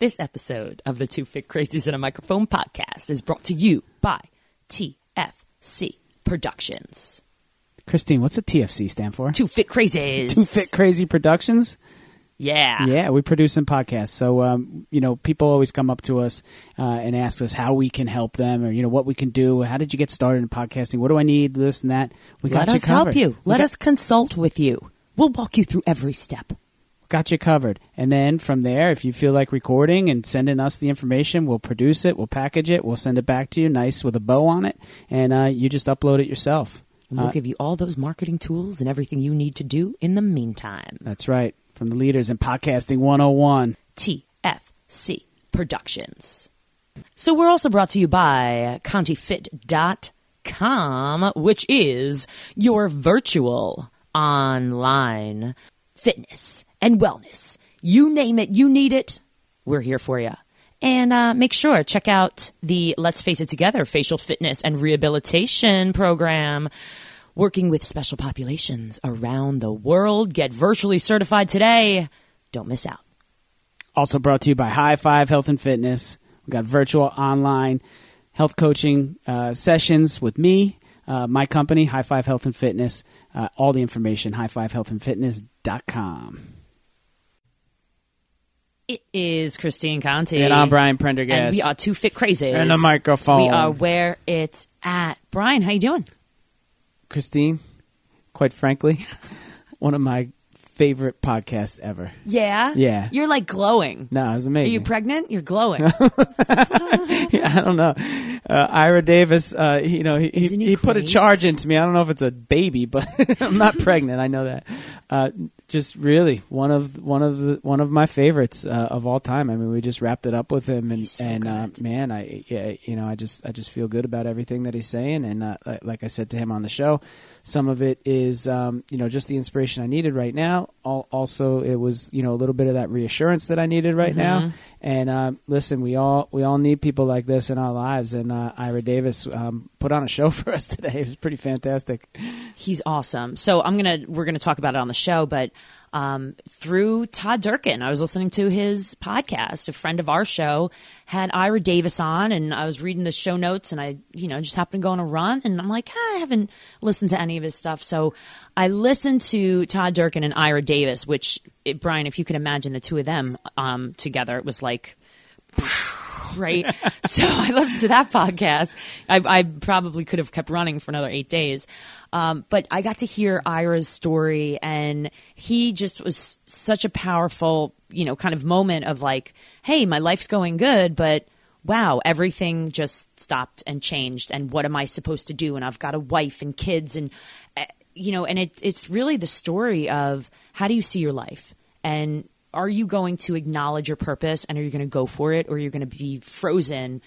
This episode of the Two Fit Crazies in a Microphone podcast is brought to you by TFC Productions. Christine, what's the TFC stand for? Two Fit Crazies. Two Fit Crazy Productions. Yeah. Yeah, we produce some podcasts. So, um, you know, people always come up to us uh, and ask us how we can help them, or you know, what we can do. How did you get started in podcasting? What do I need? This and that. We Let got you us covered. help you. We Let got- us consult with you. We'll walk you through every step. Got you covered. And then from there, if you feel like recording and sending us the information, we'll produce it, we'll package it, we'll send it back to you, nice with a bow on it, and uh, you just upload it yourself. And we'll Uh, give you all those marketing tools and everything you need to do in the meantime. That's right. From the leaders in podcasting 101. TFC Productions. So we're also brought to you by ContiFit.com, which is your virtual online fitness and wellness. You name it, you need it, we're here for you. And uh, make sure check out the Let's Face It Together facial fitness and rehabilitation program. Working with special populations around the world. Get virtually certified today. Don't miss out. Also brought to you by High Five Health and Fitness. We got virtual online health coaching uh, sessions with me, uh, my company, High Five Health and Fitness. Uh, all the information, highfivehealthandfitness.com. It is Christine Conti. And I'm Brian Prendergast. And we are two fit crazies. And a microphone. We are where it's at. Brian, how you doing? Christine, quite frankly, one of my favorite podcasts ever. Yeah? Yeah. You're like glowing. No, it was amazing. Are you pregnant? You're glowing. yeah, I don't know. Uh, Ira Davis, uh, you know, he, he, he he put a charge into me. I don't know if it's a baby, but I'm not pregnant. I know that. Uh, just really one of one of the one of my favorites uh, of all time. I mean, we just wrapped it up with him, and so and uh, man, I yeah, you know, I just I just feel good about everything that he's saying, and uh, like- like I said to him on the show, some of it is um, you know just the inspiration I needed right now. Al- Also, it was you know a little bit of that reassurance that I needed right now. Mhm. And uh, listen, we all we all need people like this in our lives. And uh, Ira Davis um, put on a show for us today. It was pretty fantastic. He's awesome. So I'm gonna we're gonna talk about it on the show, but um, through Todd Durkin, I was listening to his podcast. A friend of our show had Ira Davis on, and I was reading the show notes, and I you know just happened to go on a run, and I'm like, "Ah, I haven't listened to any of his stuff, so I listened to Todd Durkin and Ira Davis, which it, Brian, if you could imagine the two of them um, together, it was like right? so I listened to that podcast. I, I probably could have kept running for another eight days. Um, but I got to hear Ira's story and he just was such a powerful, you know, kind of moment of like, Hey, my life's going good, but wow, everything just stopped and changed. And what am I supposed to do? And I've got a wife and kids and, uh, you know, and it, it's really the story of how do you see your life? And are you going to acknowledge your purpose and are you going to go for it or are you going to be frozen,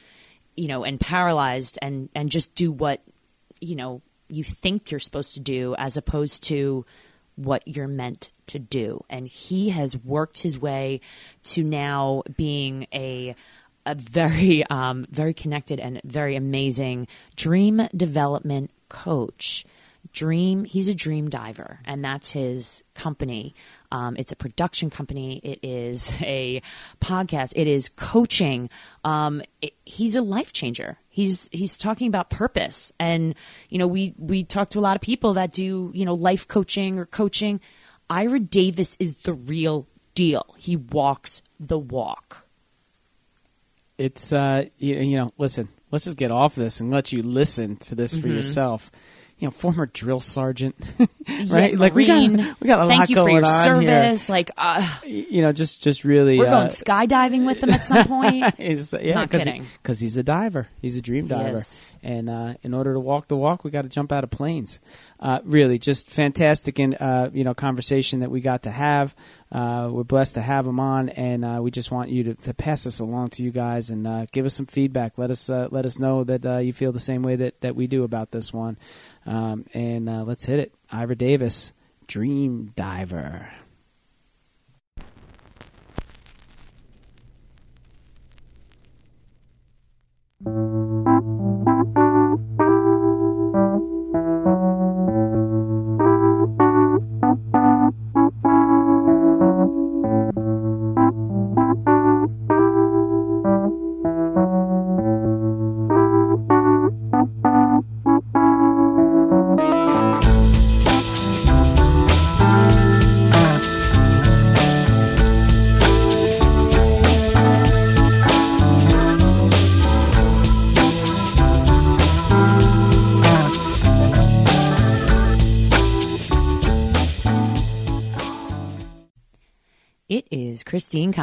you know, and paralyzed and, and just do what, you know, you think you're supposed to do as opposed to what you're meant to do. And he has worked his way to now being a a very um, very connected and very amazing dream development coach. Dream, he's a dream diver, and that's his company. Um, it's a production company. It is a podcast. It is coaching. Um, it- he's a life changer. He's he's talking about purpose, and you know we we talk to a lot of people that do you know life coaching or coaching. Ira Davis is the real deal. He walks the walk. It's uh, you, you know, listen, let's just get off this and let you listen to this Mm-hmm. for yourself. You know, former drill sergeant, right? Yeah, like we got we got a Thank lot you going for your on service. Like uh. You know, just just really we're uh, going skydiving with him at some point. Yeah, Not kidding. Because he's a diver. He's a dream diver. is. And uh, in order to walk the walk, we got to jump out of planes. Uh, really, just fantastic, and uh, you know, conversation that we got to have. Uh, we're blessed to have him on, and uh, we just want you to, to pass this along to you guys and uh, give us some feedback. Let us let us know that you feel the same way that, that we do about this one. Um, and let's hit it. Ira Davis, Dream Diver.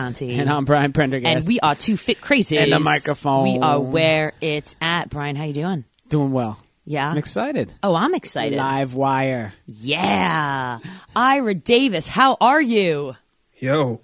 Conti. And I'm Brian Prendergast. And we are two fit crazies. And the microphone. We are where it's at. Brian, how you doing? doing well. Yeah. I'm excited. Oh, I'm excited. Live wire. Yeah. Ira Davis, how are you? Yo,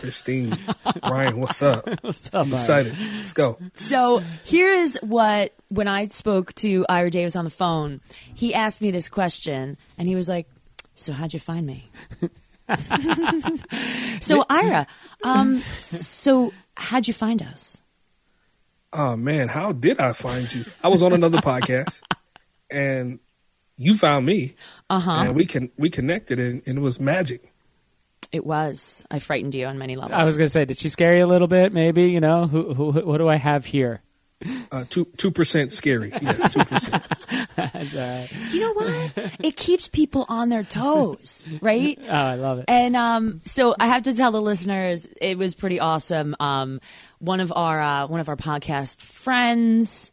Christine, Brian, what's up? What's up, I'm Brian? excited. Let's go. So here is what when I spoke to Ira Davis on the phone, he asked me this question and he was like, So how'd you find me? so Ira, um, so how'd you find us? Oh man, how did I find you? I was on another podcast, and you found me, Uh-huh. and we can we connected, and, and it was magic. It was. I frightened you on many levels. I was going to say, did she scare you a little bit? Maybe you know who, who what do I have here? Uh, two two percent scary. Yes, two percent. That's you know what? It keeps people on their toes, right? Oh, I love it. And um, so I have to tell the listeners it was pretty awesome. Um, one of our uh, one of our podcast friends,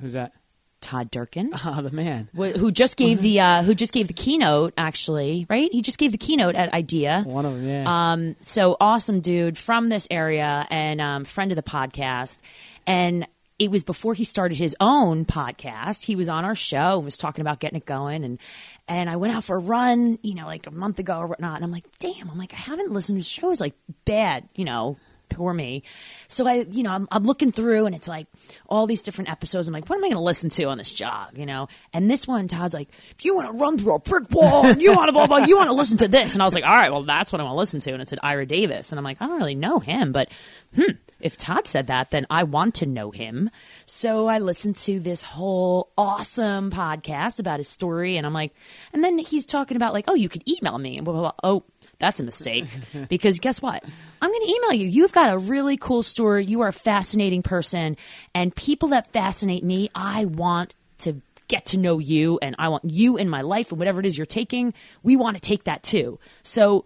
Who's that? Todd Durkin, Oh, the man. who just gave the uh, who just gave the keynote. Actually, right? He just gave the keynote at IDEA. One of them. Yeah. Um, so awesome dude from this area and um, friend of the podcast. And it was before he started his own podcast. He was on our show and was talking about getting it going. And and I went out for a run, you know, like a month ago or whatnot. And I'm like, damn, I'm like, I haven't listened to shows like bad, you know. Poor me. So I, you know, I'm, I'm looking through and it's like all these different episodes. I'm like, what am I going to listen to on this job? You know? And this one, Todd's like, if you want to run through a brick wall and you want to blah, blah, you want to listen to this. And I was like, all right, well, that's what I want to listen to. And it said Ira Davis. And I'm like, I don't really know him, but hmm, if Todd said that, then I want to know him. So I listened to this whole awesome podcast about his story. And I'm like, and then he's talking about like, oh, you could email me. Blah, blah, blah. Oh, that's a mistake because guess what? I'm going to email you. You've got a really cool story. You are a fascinating person and people that fascinate me, I want to get to know you and I want you in my life and whatever it is you're taking, we want to take that too. So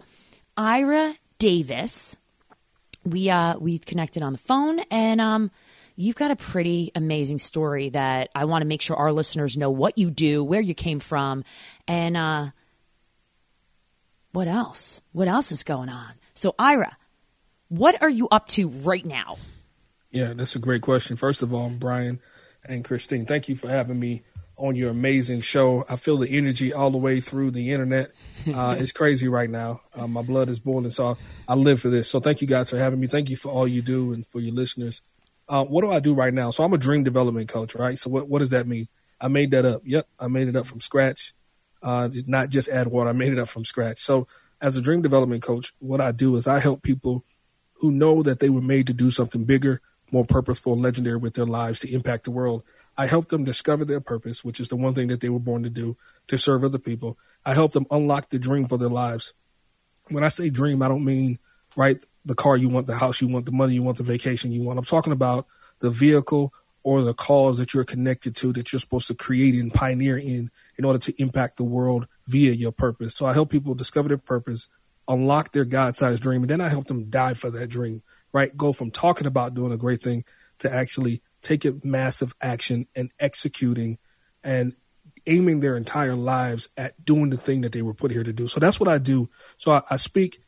Ira Davis, we uh we connected on the phone and um you've got a pretty amazing story that I want to make sure our listeners know what you do, where you came from, and uh what else? What else is going on? So Ira, what are you up to right now? Yeah, that's a great question. First of all, Brian and Christine, thank you for having me on your amazing show. I feel the energy all the way through the internet. Uh, it's crazy right now. Uh, my blood is boiling, so I live for this. So thank you guys for having me. Thank you for all you do and for your listeners. Uh, what do I do right now? So I'm a dream development coach, right? So what, what does that mean? I made that up. Yep, I made it up from scratch. Uh, not just add water. I made it up from scratch. So as a dream development coach, what I do is I help people who know that they were made to do something bigger, more purposeful, legendary with their lives to impact the world. I help them discover their purpose, which is the one thing that they were born to do, to serve other people. I help them unlock the dream for their lives. When I say dream, I don't mean, right, the car you want, the house you want, the money you want, the vacation you want. I'm talking about the vehicle or the cause that you're connected to that you're supposed to create and pioneer in in order to impact the world via your purpose. So I help people discover their purpose, unlock their God sized dream, and then I help them die for that dream, right? Go from talking about doing a great thing to actually taking massive action and executing and aiming their entire lives at doing the thing that they were put here to do. So that's what I do. So I, I speak,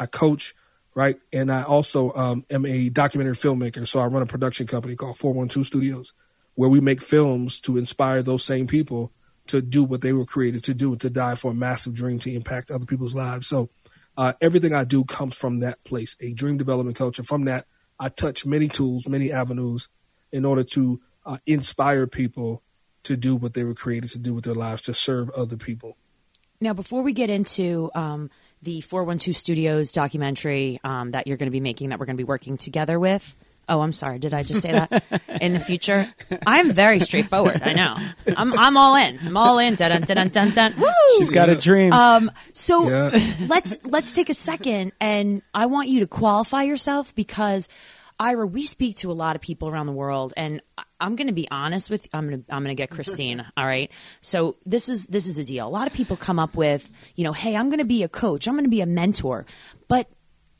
I coach, right? And I also um, am a documentary filmmaker. So I run a production company called 412 Studios, where we make films to inspire those same people to do what they were created to do to die for a massive dream to impact other people's lives. So uh, everything I do comes from that place, a dream development culture. From that, I touch many tools, many avenues in order to uh, inspire people to do what they were created to do with their lives, to serve other people. Now, before we get into um, the 412 Studios documentary um, that you're going to be making, that we're going to be working together with. Oh, I'm sorry. Did I just say that? in the future, I'm very straightforward. I know. I'm I'm all in. I'm all in. Dun dun dun dun dun. Woo! She's got a dream. Um, so Yeah. let's let's take a second, and I want you to qualify yourself because Ira, we speak to a lot of people around the world, and I- I'm going to be honest with you. I'm going to I'm going to get Christine. all right. So this is this is a deal. A lot of people come up with, you know, hey, I'm going to be a coach. I'm going to be a mentor, but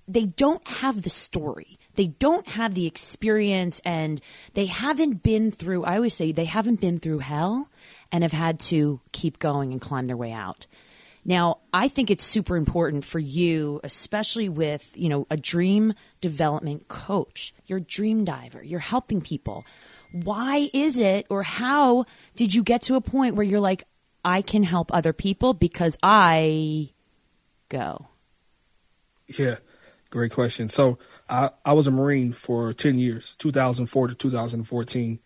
they don't have the story. They don't have the experience and they haven't been through, I always say they haven't been through hell and have had to keep going and climb their way out. Now, I think it's super important for you, especially with, you know, a dream development coach. You're a dream diver. You're helping people. Why is it or how did you get to a point where you're like, I can help other people because I go? Yeah, great question. So I, I was a Marine for 10 years, 2004 to 2014.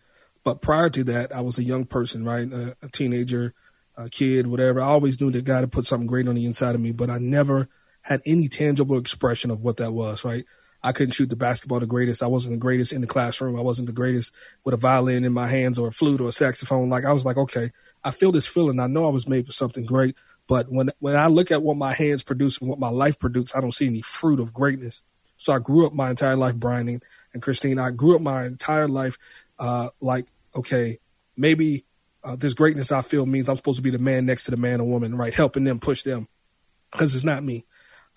But prior to that, I was a young person, right? A, a teenager, a kid, whatever. I always knew that God had put something great on the inside of me, but I never had any tangible expression of what that was, right? I couldn't shoot the basketball the greatest. I wasn't the greatest in the classroom. I wasn't the greatest with a violin in my hands or a flute or a saxophone. Like I was like, okay, I feel this feeling. I know I was made for something great, but when when I look at what my hands produce and what my life produces, I don't see any fruit of greatness. So I grew up my entire life, Brian and, and Christine. I grew up my entire life uh, like, okay, maybe uh, this greatness I feel means I'm supposed to be the man next to the man or woman, right? Helping them, push them, because it's not me.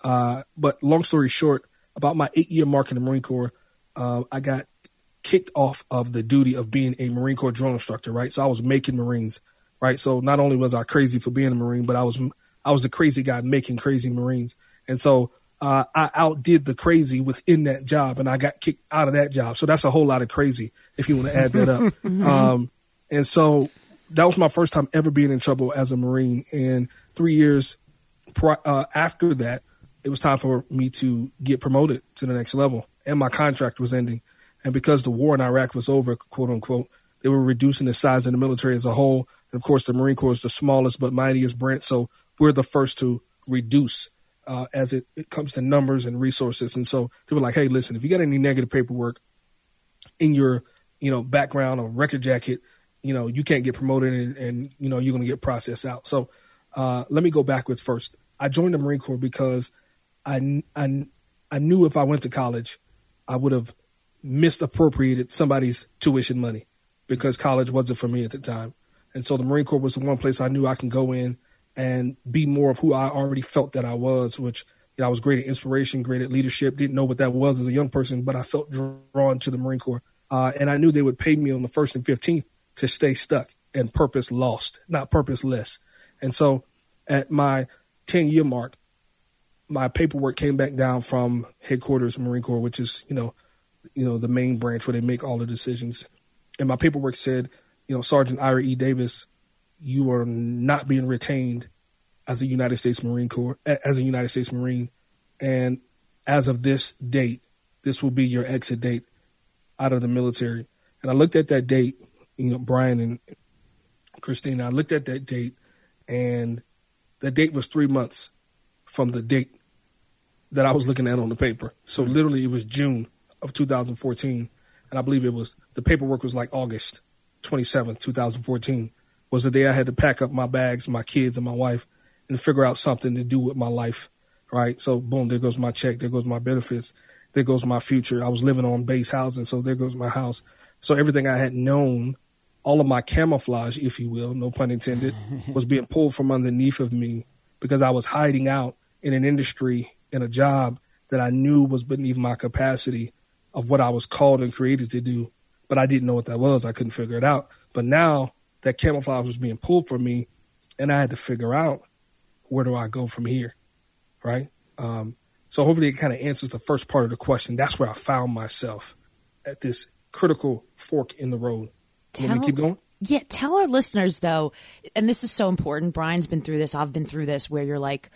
Uh, but long story short, about my eight year mark in the Marine Corps, uh, I got kicked off of the duty of being a Marine Corps drill instructor, right? So I was making Marines, right? So not only was I crazy for being a Marine, but I was I was the crazy guy making crazy Marines, and so uh, I outdid the crazy within that job, and I got kicked out of that job. So that's a whole lot of crazy if you want to add that up. um, and so that was my first time ever being in trouble as a Marine. And three years uh, after that, it was time for me to get promoted to the next level, and my contract was ending. And because the war in Iraq was over, quote unquote, they were reducing the size of the military as a whole. And of course, the Marine Corps is the smallest but mightiest branch, so we're the first to reduce uh, as it, it comes to numbers and resources. And so they were like, hey, listen, if you got any negative paperwork in your, you know, background or record jacket, you know, you can't get promoted and, and you know, you're going to get processed out. So uh, let me go backwards first. I joined the Marine Corps because I, I, I knew if I went to college, I would have misappropriated somebody's tuition money because college wasn't for me at the time. And so the Marine Corps was the one place I knew I can go in and be more of who I already felt that I was, which you know, I was great at inspiration, great at leadership. Didn't know what that was as a young person, but I felt drawn to the Marine Corps. Uh, and I knew they would pay me on the first and 15th to stay stuck and purpose lost, not purposeless. And so at my 10 year mark, my paperwork came back down from headquarters Marine Corps, which is, you know, you know, the main branch where they make all the decisions. And my paperwork said, you know, Sergeant Ira E. Davis, you are not being retained as a United States Marine Corps as a United States Marine, and as of this date, this will be your exit date out of the military. And I looked at that date, you know, Brian and Christina. I looked at that date, and the date was three months from the date that I was looking at on the paper. So mm-hmm. literally, it was June of 2014, and I believe it was the paperwork was like August 27th, 2014 was the day I had to pack up my bags, my kids, and my wife, and figure out something to do with my life. Right. So boom, there goes my check. There goes my benefits. There goes my future. I was living on base housing, so there goes my house. So everything I had known, all of my camouflage, if you will, no pun intended, was being pulled from underneath of me because I was hiding out in an industry in a job that I knew was beneath my capacity of what I was called and created to do, but I didn't know what that was. I couldn't figure it out. But now that camouflage was being pulled from me, and I had to figure out where do I go from here, right? Um, so hopefully it kind of answers the first part of the question. That's where I found myself at this critical fork in the road. Tell, Let me keep going. Yeah, tell our listeners though, and this is so important. Brian's been through this. I've been through this. Where you're like,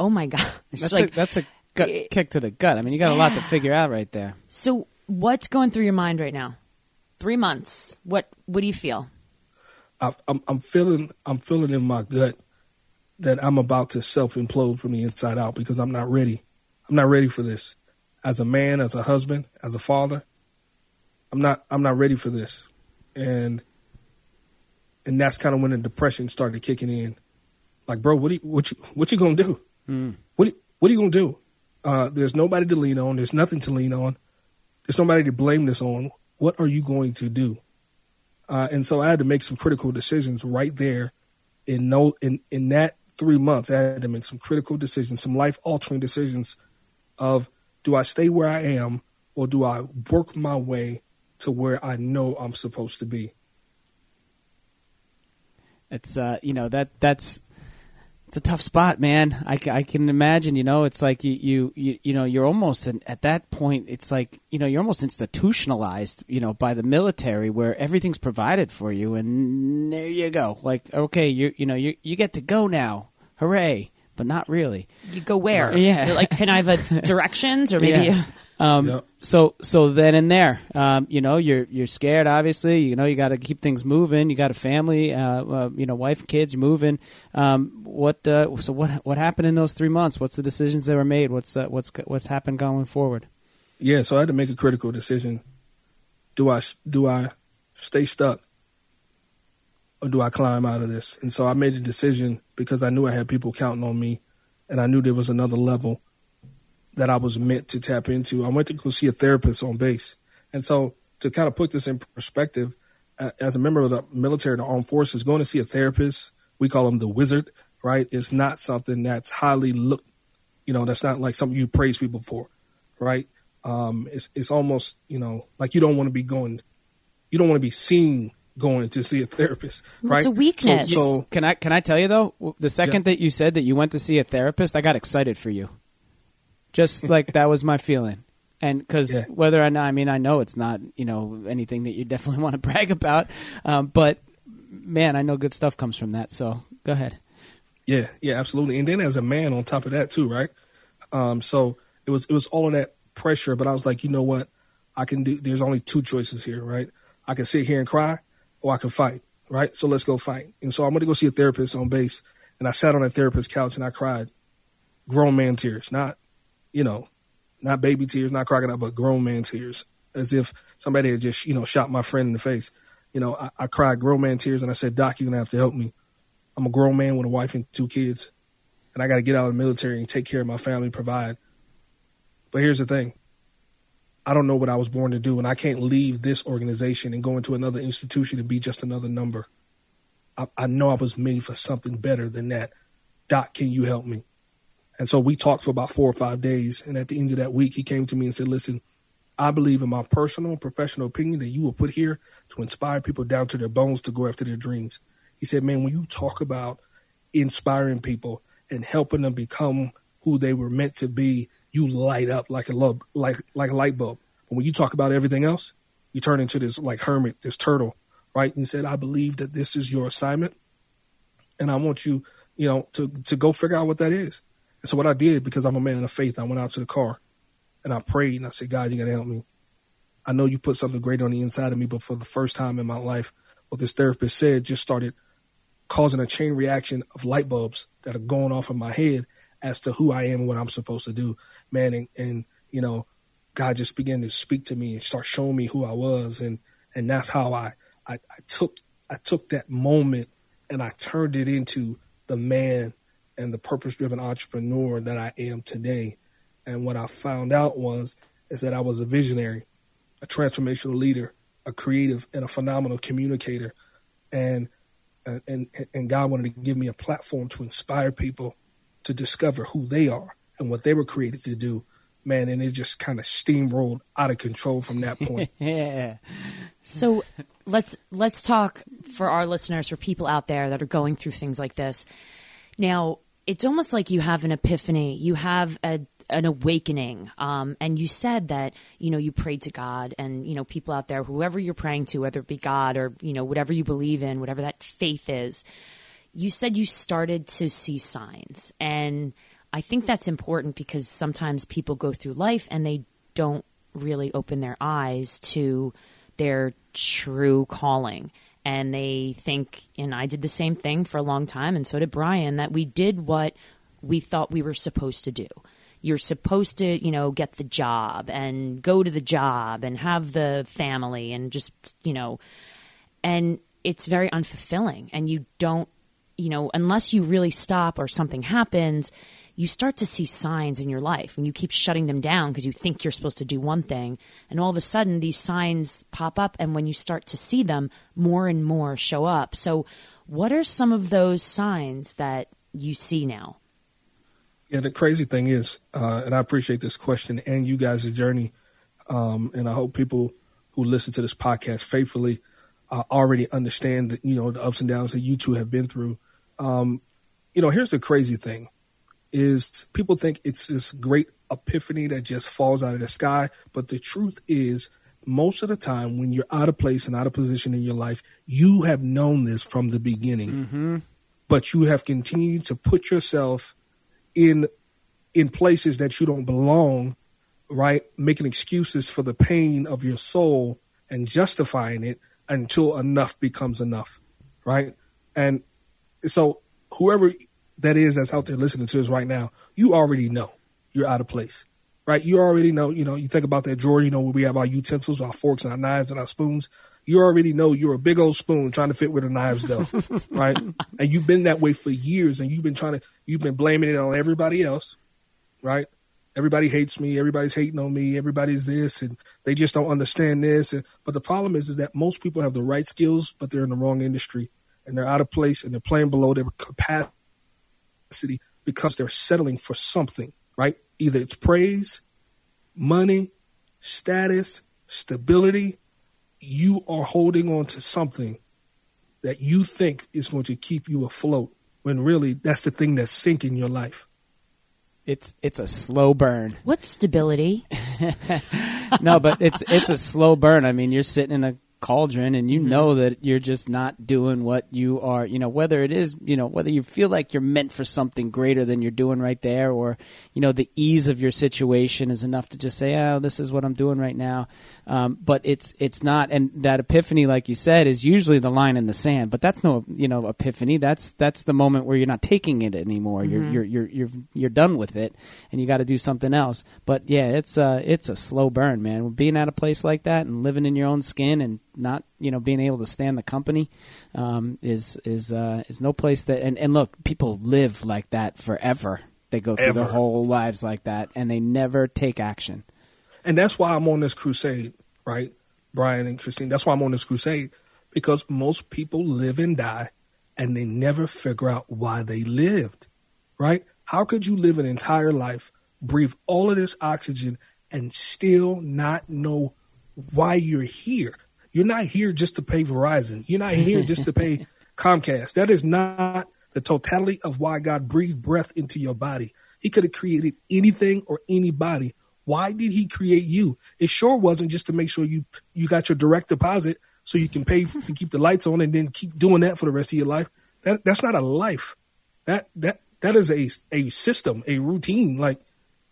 oh my god, that's like a, that's a gut, it, kick to the gut. I mean, you got yeah. a lot to figure out right there. So, what's going through your mind right now? Three months. What What do you feel? I, I'm, I'm feeling I'm feeling in my gut that I'm about to self implode from the inside out because I'm not ready. I'm not ready for this. As a man, as a husband, as a father, I'm not I'm not ready for this. And and that's kind of when the depression started kicking in. Like, bro, what you what you what you gonna do? Mm. What what are you gonna do? Uh, there's nobody to lean on. There's nothing to lean on. There's nobody to blame this on. What are you going to do? Uh, and so I had to make some critical decisions right there in no in, in that three months. I had to make some critical decisions, some life altering decisions of do I stay where I am or do I work my way to where I know I'm supposed to be? It's uh, you know that that's it's a tough spot, man. I, I can imagine. You know, it's like you you you, you know you're almost in, at that point. It's like you know you're almost institutionalized. You know, by the military where everything's provided for you, and there you go. Like okay, you you know you you get to go now. Hooray! But not really. You go where? Yeah. You're like, can I have directions or maybe? Yeah. Um, Yep. So so then and there, um, you know, you're you're scared. Obviously, you know, you got to keep things moving. You got a family, uh, uh, you know, wife, and kids, you're moving. Um, what uh, so what what happened in those three months? What's the decisions that were made? What's uh, what's what's happened going forward? Yeah, so I had to make a critical decision. Do I do I stay stuck or do I climb out of this? And so I made a decision because I knew I had people counting on me and I knew there was another level that I was meant to tap into. I went to go see a therapist on base. And so to kind of put this in perspective, uh, as a member of the military, the armed forces, going to see a therapist, we call him the wizard, right? Is not something that's highly looked, you know, that's not like something you praise people for, right? Um, it's it's almost you know like you don't want to be going, you don't want to be seen going to see a therapist, right? it's a weakness. So, so Can I can I tell you though? The second that you said that you went to see a therapist, I got excited for you. Just like that was my feeling, and because Yeah. whether or not I mean I know it's not you know anything that you definitely want to brag about, um, but man, I know good stuff comes from that. So go ahead. Yeah, yeah, absolutely. And then as a man on top of that too, right? Um, so it was it was all of that pressure, but I was like, you know what? I can do there's only two choices here, right? I can sit here and cry or I can fight, right? So let's go fight. And so I'm gonna go see a therapist on base. And I sat on that therapist's couch and I cried. Grown man tears, not, you know, not baby tears, not crocodile, but grown man tears. As if somebody had just, you know, shot my friend in the face. You know, I, I cried grown man tears and I said, Doc, you're gonna have to help me. I'm a grown man with a wife and two kids, and I got to get out of the military and take care of my family, provide. But here's the thing I don't know what I was born to do, and I can't leave this organization and go into another institution and be just another number. I, I know I was made for something better than that. Doc, can you help me? And so we talked for about four or five days. And at the end of that week, he came to me and said, Listen, I believe in my personal and professional opinion that you were put here to inspire people down to their bones to go after their dreams. He said, Man, when you talk about inspiring people and helping them become who they were meant to be, you light up like a love, like like a light bulb. But when you talk about everything else, you turn into this like hermit, this turtle, right? And he said, I believe that this is your assignment, and I want you, you know, to to go figure out what that is. And so what I did, because I'm a man of faith, I went out to the car and I prayed and I said, God, you gotta help me. I know you put something great on the inside of me, but for the first time in my life, what this therapist said just started causing a chain reaction of light bulbs that are going off in my head as to who I am and what I'm supposed to do, man. And, and you know, God just began to speak to me and start showing me who I was, and and that's how I I, I took I took that moment and I turned it into the man and the purpose driven entrepreneur that I am today. And what I found out was is that I was a visionary, a transformational leader, a creative, and a phenomenal communicator. And and and God wanted to give me a platform to inspire people to discover who they are and what they were created to do. Man, and it just kind of steamrolled out of control from that point. Yeah. So let's let's talk for our listeners, for people out there that are going through things like this. Now, it's almost like you have an epiphany. You have a an awakening. Um, and you said that, you know, you prayed to God and, you know, people out there, whoever you're praying to, whether it be God or, you know, whatever you believe in, whatever that faith is, you said you started to see signs. And I think that's important because sometimes people go through life and they don't really open their eyes to their true calling. And they think, and I did the same thing for a long time, and so did Brian, that we did what we thought we were supposed to do. You're supposed to, you know, get the job and go to the job and have the family and just, you know, and it's very unfulfilling. And you don't, you know, unless you really stop or something happens, you start to see signs in your life and you keep shutting them down because you think you're supposed to do one thing. And all of a sudden, these signs pop up. And when you start to see them, more and more show up. So, what are some of those signs that you see now? Yeah, the crazy thing is, uh, and I appreciate this question and you guys' journey, um, and I hope people who listen to this podcast faithfully uh, already understand, that, you know, the ups and downs that you two have been through. Um, you know, here's the crazy thing is people think it's this great epiphany that just falls out of the sky. But the truth is, most of the time, when you're out of place and out of position in your life, you have known this from the beginning. Mm-hmm. But you have continued to put yourself in in places that you don't belong, right? Making excuses for the pain of your soul and justifying it until enough becomes enough, right? And so whoever that is that's out there listening to us right now, you already know you're out of place, right? You already know, you know, you think about that drawer, you know, where we have our utensils, our forks and our knives and our spoons. You already know you're a big old spoon trying to fit where the knives go, right? And you've been that way for years and you've been trying to, you've been blaming it on everybody else, right? Everybody hates me. Everybody's hating on me. Everybody's this, and they just don't understand this. And, but the problem is, is that most people have the right skills, but they're in the wrong industry, and they're out of place, and they're playing below their capacity because they're settling for something, right? Either it's praise, money, status, stability. You are holding on to something that you think is going to keep you afloat, when really that's the thing that's sinking your life. It's it's a slow burn. What stability? no, but it's it's a slow burn. I mean, you're sitting in a cauldron and you Mm-hmm. know that you're just not doing what you are you know whether it is you know whether you feel like you're meant for something greater than you're doing right there or you know the ease of your situation is enough to just say oh this is what i'm doing right now. Um, but it's it's not and that epiphany like you said is usually the line in the sand but that's no you know epiphany. That's that's the moment where you're not taking it anymore. You're, you're you're you're you're done with it and you got to do something else. But yeah it's a, it's a slow burn man. Being at a place like that and living in your own skin and not you know being able to stand the company um, is is uh, is no place that and, and look people live like that forever they go through their whole lives like that and they never take action And that's why I'm on this crusade, right? Brian and Christine, that's why I'm on this crusade because most people live and die and they never figure out why they lived, right? How could you live an entire life, breathe all of this oxygen, and still not know why you're here? You're not here just to pay Verizon. You're not here just to pay Comcast. That is not the totality of why God breathed breath into your body. He could have created anything or anybody. Why did he create you? It sure wasn't just to make sure you you got your direct deposit so you can pay to keep the lights on and then keep doing that for the rest of your life. That that's not a life. That that that is a a system, a routine. Like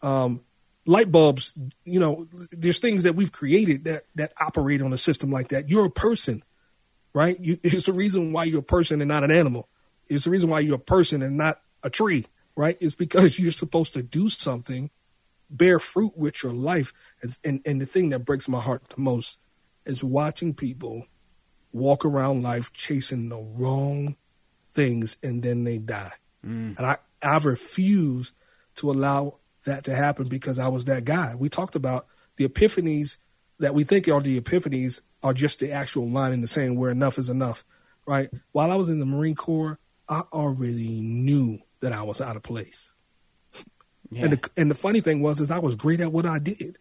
um, light bulbs, you know, there's things that we've created that that operate on a system like that. You're a person, right? You, it's the reason why you're a person and not an animal. It's the reason why you're a person and not a tree, right? It's because you're supposed to do something, bear fruit with your life. And, and, and the thing that breaks my heart the most is watching people walk around life chasing the wrong things and then they die. Mm. And I, I refuse to allow that to happen because I was that guy. We talked about the epiphanies that we think are the epiphanies are just the actual line in the sand where enough is enough, right? While I was in the Marine Corps, I already knew that I was out of place. yeah. And the, and the funny thing was, is I was great at what I did,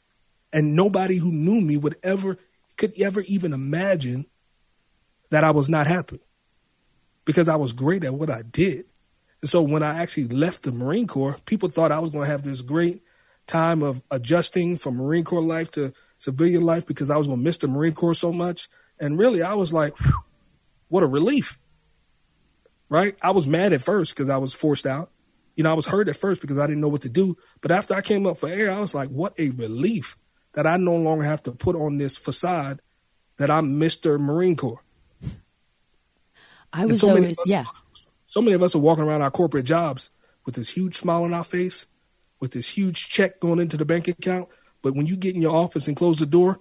and nobody who knew me would ever could ever even imagine that I was not happy because I was great at what I did. And so when I actually left the Marine Corps, people thought I was going to have this great time of adjusting from Marine Corps life to civilian life because I was going to miss the Marine Corps so much. And really, I was like, what a relief. Right? I was mad at first because I was forced out. You know, I was hurt at first because I didn't know what to do. But after I came up for air, I was like, what a relief that I no longer have to put on this facade that I'm Mr. Marine Corps. I was so many always yeah. So many of us are walking around our corporate jobs with this huge smile on our face, with this huge check going into the bank account. But when you get in your office and close the door,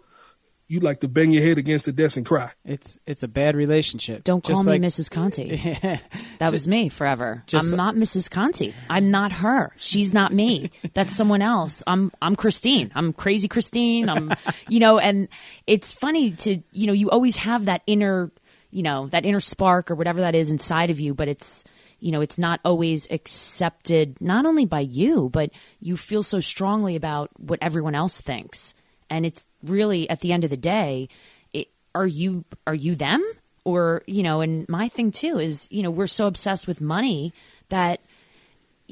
you like to bang your head against the desk and cry. it's it's a bad relationship Don't call Just me Mrs. Conti. That was me forever. just I'm not Mrs. Conti. I'm not her. She's not me. That's someone else. I'm I'm Christine. I'm crazy Christine. I'm you know, and it's funny to you know, you always have that inner you know, that inner spark or whatever that is inside of you, but it's you know, it's not always accepted not only by you, but you feel so strongly about what everyone else thinks. And it's really at the end of the day, it, are you are you them or you know and my thing too is you know we're so obsessed with money that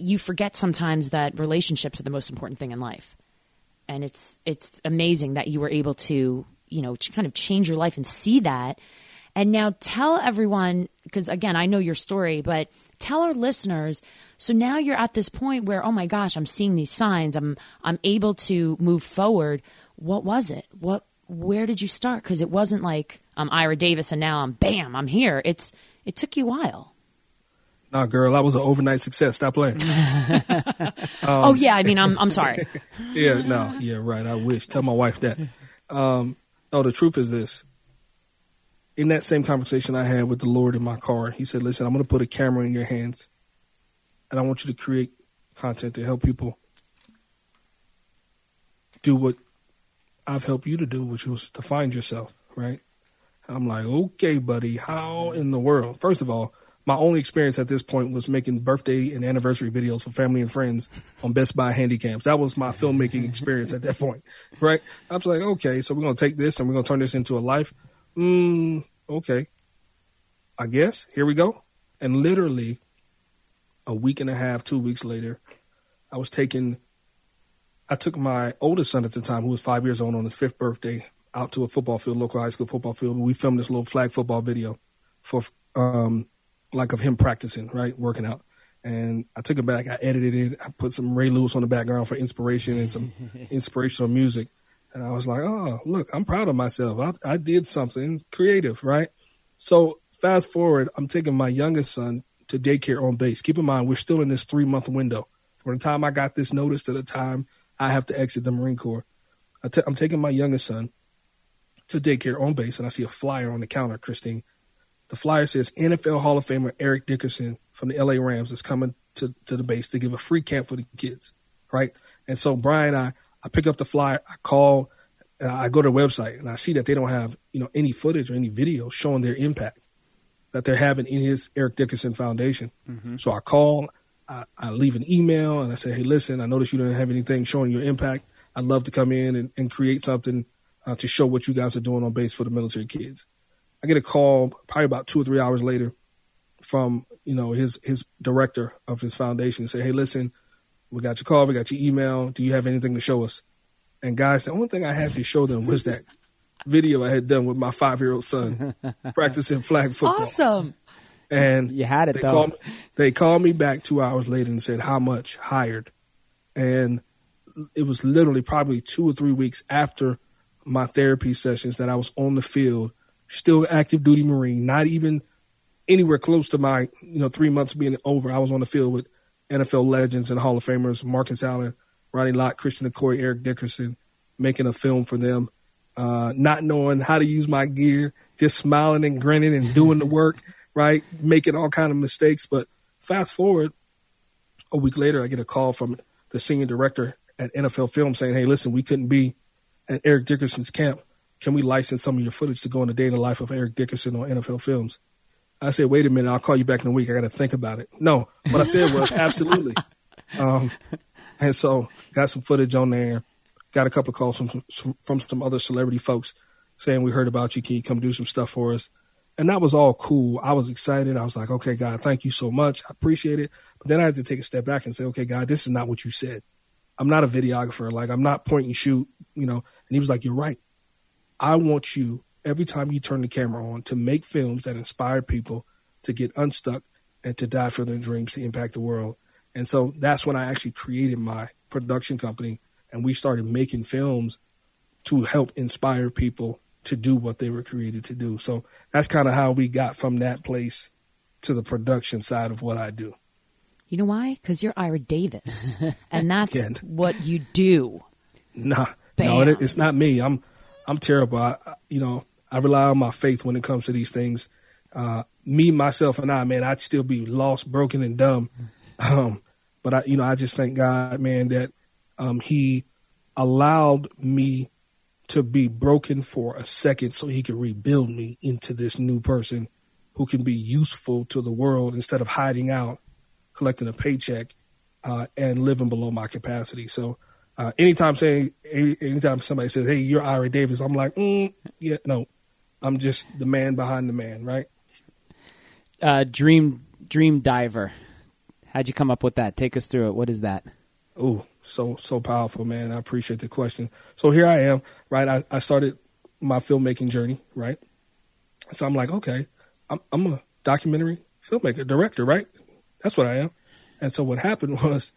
you forget sometimes that relationships are the most important thing in life. And it's it's amazing that you were able to, you know, kind of change your life and see that. And now tell everyone because again, I know your story, but tell our listeners so now you're at this point where oh my gosh, I'm seeing these signs. I'm I'm able to move forward. What was it? What where did you start? Because it wasn't like I'm Ira Davis and now I'm bam, I'm here. It's it took you a while. Nah, girl, I was an overnight success. Stop playing. um, oh yeah, I mean, I'm I'm sorry. yeah, no, yeah, right. I wish. Tell my wife that. Um, no, the truth is this. In that same conversation I had with the Lord in my car, He said, "Listen, I'm going to put a camera in your hands, and I want you to create content to help people do what I've helped you to do, which was to find yourself." Right? I'm like, okay, buddy, how in the world? First of all, my only experience at this point was making birthday and anniversary videos for family and friends on Best Buy handycams. That was my filmmaking experience at that point, right? I was like, okay, so we're gonna take this and we're gonna turn this into a life. Mm, okay, I guess here we go. And literally, a week and a half, two weeks later, I was taking. I took my oldest son at the time, who was five years old, on his fifth birthday, out to a football field, local high school football field. We filmed this little flag football video for um, like of him practicing, right, working out. And I took it back. I edited it. I put some Ray Lewis on the background for inspiration and some inspirational music. And I was like, oh, look, I'm proud of myself. I, I did something creative, right? So fast forward, I'm taking my youngest son to daycare on base. Keep in mind, we're still in this three month window. From the time I got this notice to the time I have to exit the Marine Corps, i t- I'm taking my youngest son to daycare on base, and I see a flyer on the counter, Christine, the flyer says NFL Hall of Famer Eric Dickerson from the LA Rams is coming to, to the base to give a free camp for the kids, right? And so Brian, and I, I pick up the flyer, I call, I go to the website and I see that they don't have, you know, any footage or any video showing their impact that they're having in his Eric Dickerson Foundation. Mm-hmm. So I call, I, I, leave an email and I say, hey, listen, I noticed you don't have anything showing your impact. I'd love to come in and, and create something uh, to show what you guys are doing on base for the military kids. I get a call probably about two or three hours later from you know his his director of his foundation and say, hey, listen, we got your call, we got your email. Do you have anything to show us? And guys, the only thing I had to show them was that video I had done with my five year old son practicing flag football. Awesome. And you had it they though. Called, they called me back two hours later and said how much hired, and it was literally probably two or three weeks after my therapy sessions that I was on the field still active duty Marine, not even anywhere close to my, you know, three months being over. I was on the field with NFL legends and Hall of Famers, Marcus Allen, Ronnie Lott, Christian Okoye, Eric Dickerson, making a film for them, uh, not knowing how to use my gear, just smiling and grinning and doing the work, right? Making all kind of mistakes. But fast forward a week later, I get a call from the senior director at NFL Film saying, Hey, listen, we couldn't be at Eric Dickerson's camp can we license some of your footage to go in the day in the life of Eric Dickerson on NFL Films? I said, wait a minute, I'll call you back in a week. I got to think about it. No, what I said was absolutely. Um, and so got some footage on there. Got a couple of calls from some, from some other celebrity folks saying we heard about you. Can you come do some stuff for us? And that was all cool. I was excited. I was like, okay, God, thank you so much. I appreciate it. But then I had to take a step back and say, okay, God, this is not what you said. I'm not a videographer. Like I'm not point and shoot, you know. And he was like, you're right. I want you every time you turn the camera on to make films that inspire people to get unstuck and to die for their dreams to impact the world. And so that's when I actually created my production company and we started making films to help inspire people to do what they were created to do. So that's kind of how we got from that place to the production side of what I do. You know why? Because you're Ira Davis, and that's what you do. Nah, Bam. no, it, it's not me. I'm I'm terrible. I, you know, I rely on my faith when it comes to these things. Uh, me, myself, and I, man, I'd still be lost, broken, and dumb. Um, but I, you know, I just thank God, man, that um, He allowed me to be broken for a second, so He could rebuild me into this new person who can be useful to the world instead of hiding out, collecting a paycheck, uh, and living below my capacity. So uh, anytime saying, anytime somebody says, "Hey, you're Ira Davis," I'm like, mm, "Yeah, no, I'm just the man behind the man," right? Uh, dream Dream Diver. How'd you come up with that? Take us through it. What is that? Oh, so so powerful, man. I appreciate the question. So here I am, right? I, I started my filmmaking journey, right? So I'm like, okay, I'm, I'm a documentary filmmaker, director, right? That's what I am. And so what happened was,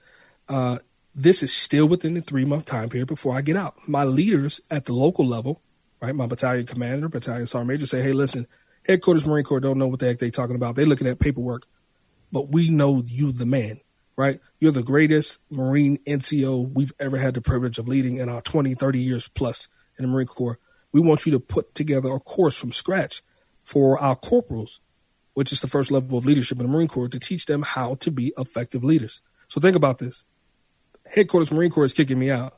uh, this is still within the three month time period before I get out. My leaders at the local level, right? My battalion commander, battalion sergeant major say, hey, listen, headquarters Marine Corps don't know what the heck they talking about. They're looking at paperwork, but we know you, the man, right? You're the greatest Marine NCO we've ever had the privilege of leading in our 20, 30 years plus in the Marine Corps. We want you to put together a course from scratch for our corporals, which is the first level of leadership in the Marine Corps, to teach them how to be effective leaders. So think about this. Headquarters Marine Corps is kicking me out,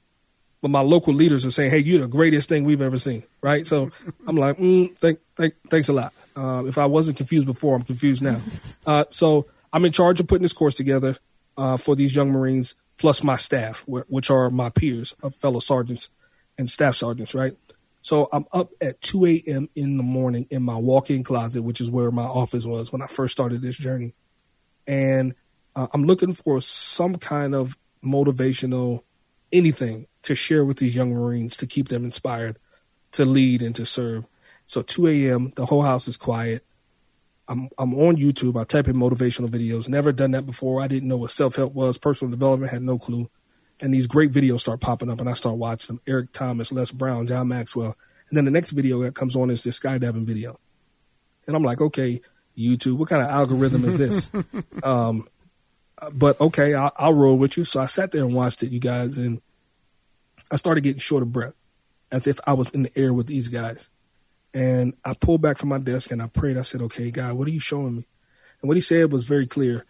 but my local leaders are saying, "Hey, you're the greatest thing we've ever seen." Right? So I'm like, mm, thank, thank, thanks a lot. Uh, if I wasn't confused before, I'm confused now. Uh, so I'm in charge of putting this course together uh, for these young Marines, plus my staff, which are my peers, of fellow sergeants and staff sergeants. Right? So I'm up at 2 a.m. in the morning in my walk-in closet, which is where my office was when I first started this journey, and uh, I'm looking for some kind of motivational anything to share with these young Marines to keep them inspired to lead and to serve. So 2 a.m. the whole house is quiet. I'm I'm on YouTube. I type in motivational videos. Never done that before. I didn't know what self help was. Personal development had no clue and these great videos start popping up, and I start watching them. Eric Thomas, Les Brown, John Maxwell, and then the next video that comes on is this skydiving video, and I'm like, okay, YouTube, what kind of algorithm is this? um, but okay, I'll, I'll roll with you. So I sat there and watched it, you guys, and I started getting short of breath, as if I was in the air with these guys. And I pulled back from my desk and I prayed. I said, okay, God, what are you showing me? And what he said was very clear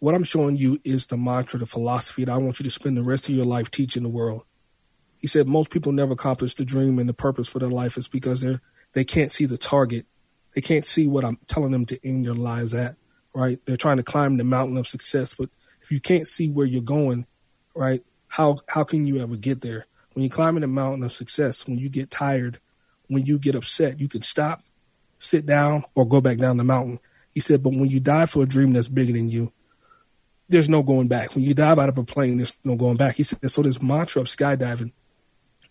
what I'm showing you is the mantra, the philosophy that I want you to spend the rest of your life teaching the world. He said most people never accomplish the dream and the purpose for their life is because they're they can't see the target. They can't see what I'm telling them to end their lives at. Right? They're trying to climb the mountain of success, but if you can't see where you're going, right? How how can you ever get there? When you're climbing the mountain of success, when you get tired, when you get upset, you can stop, sit down, or go back down the mountain. He said, but when you die for a dream that's bigger than you, there's no going back. When you dive out of a plane, there's no going back. He said, so this mantra of skydiving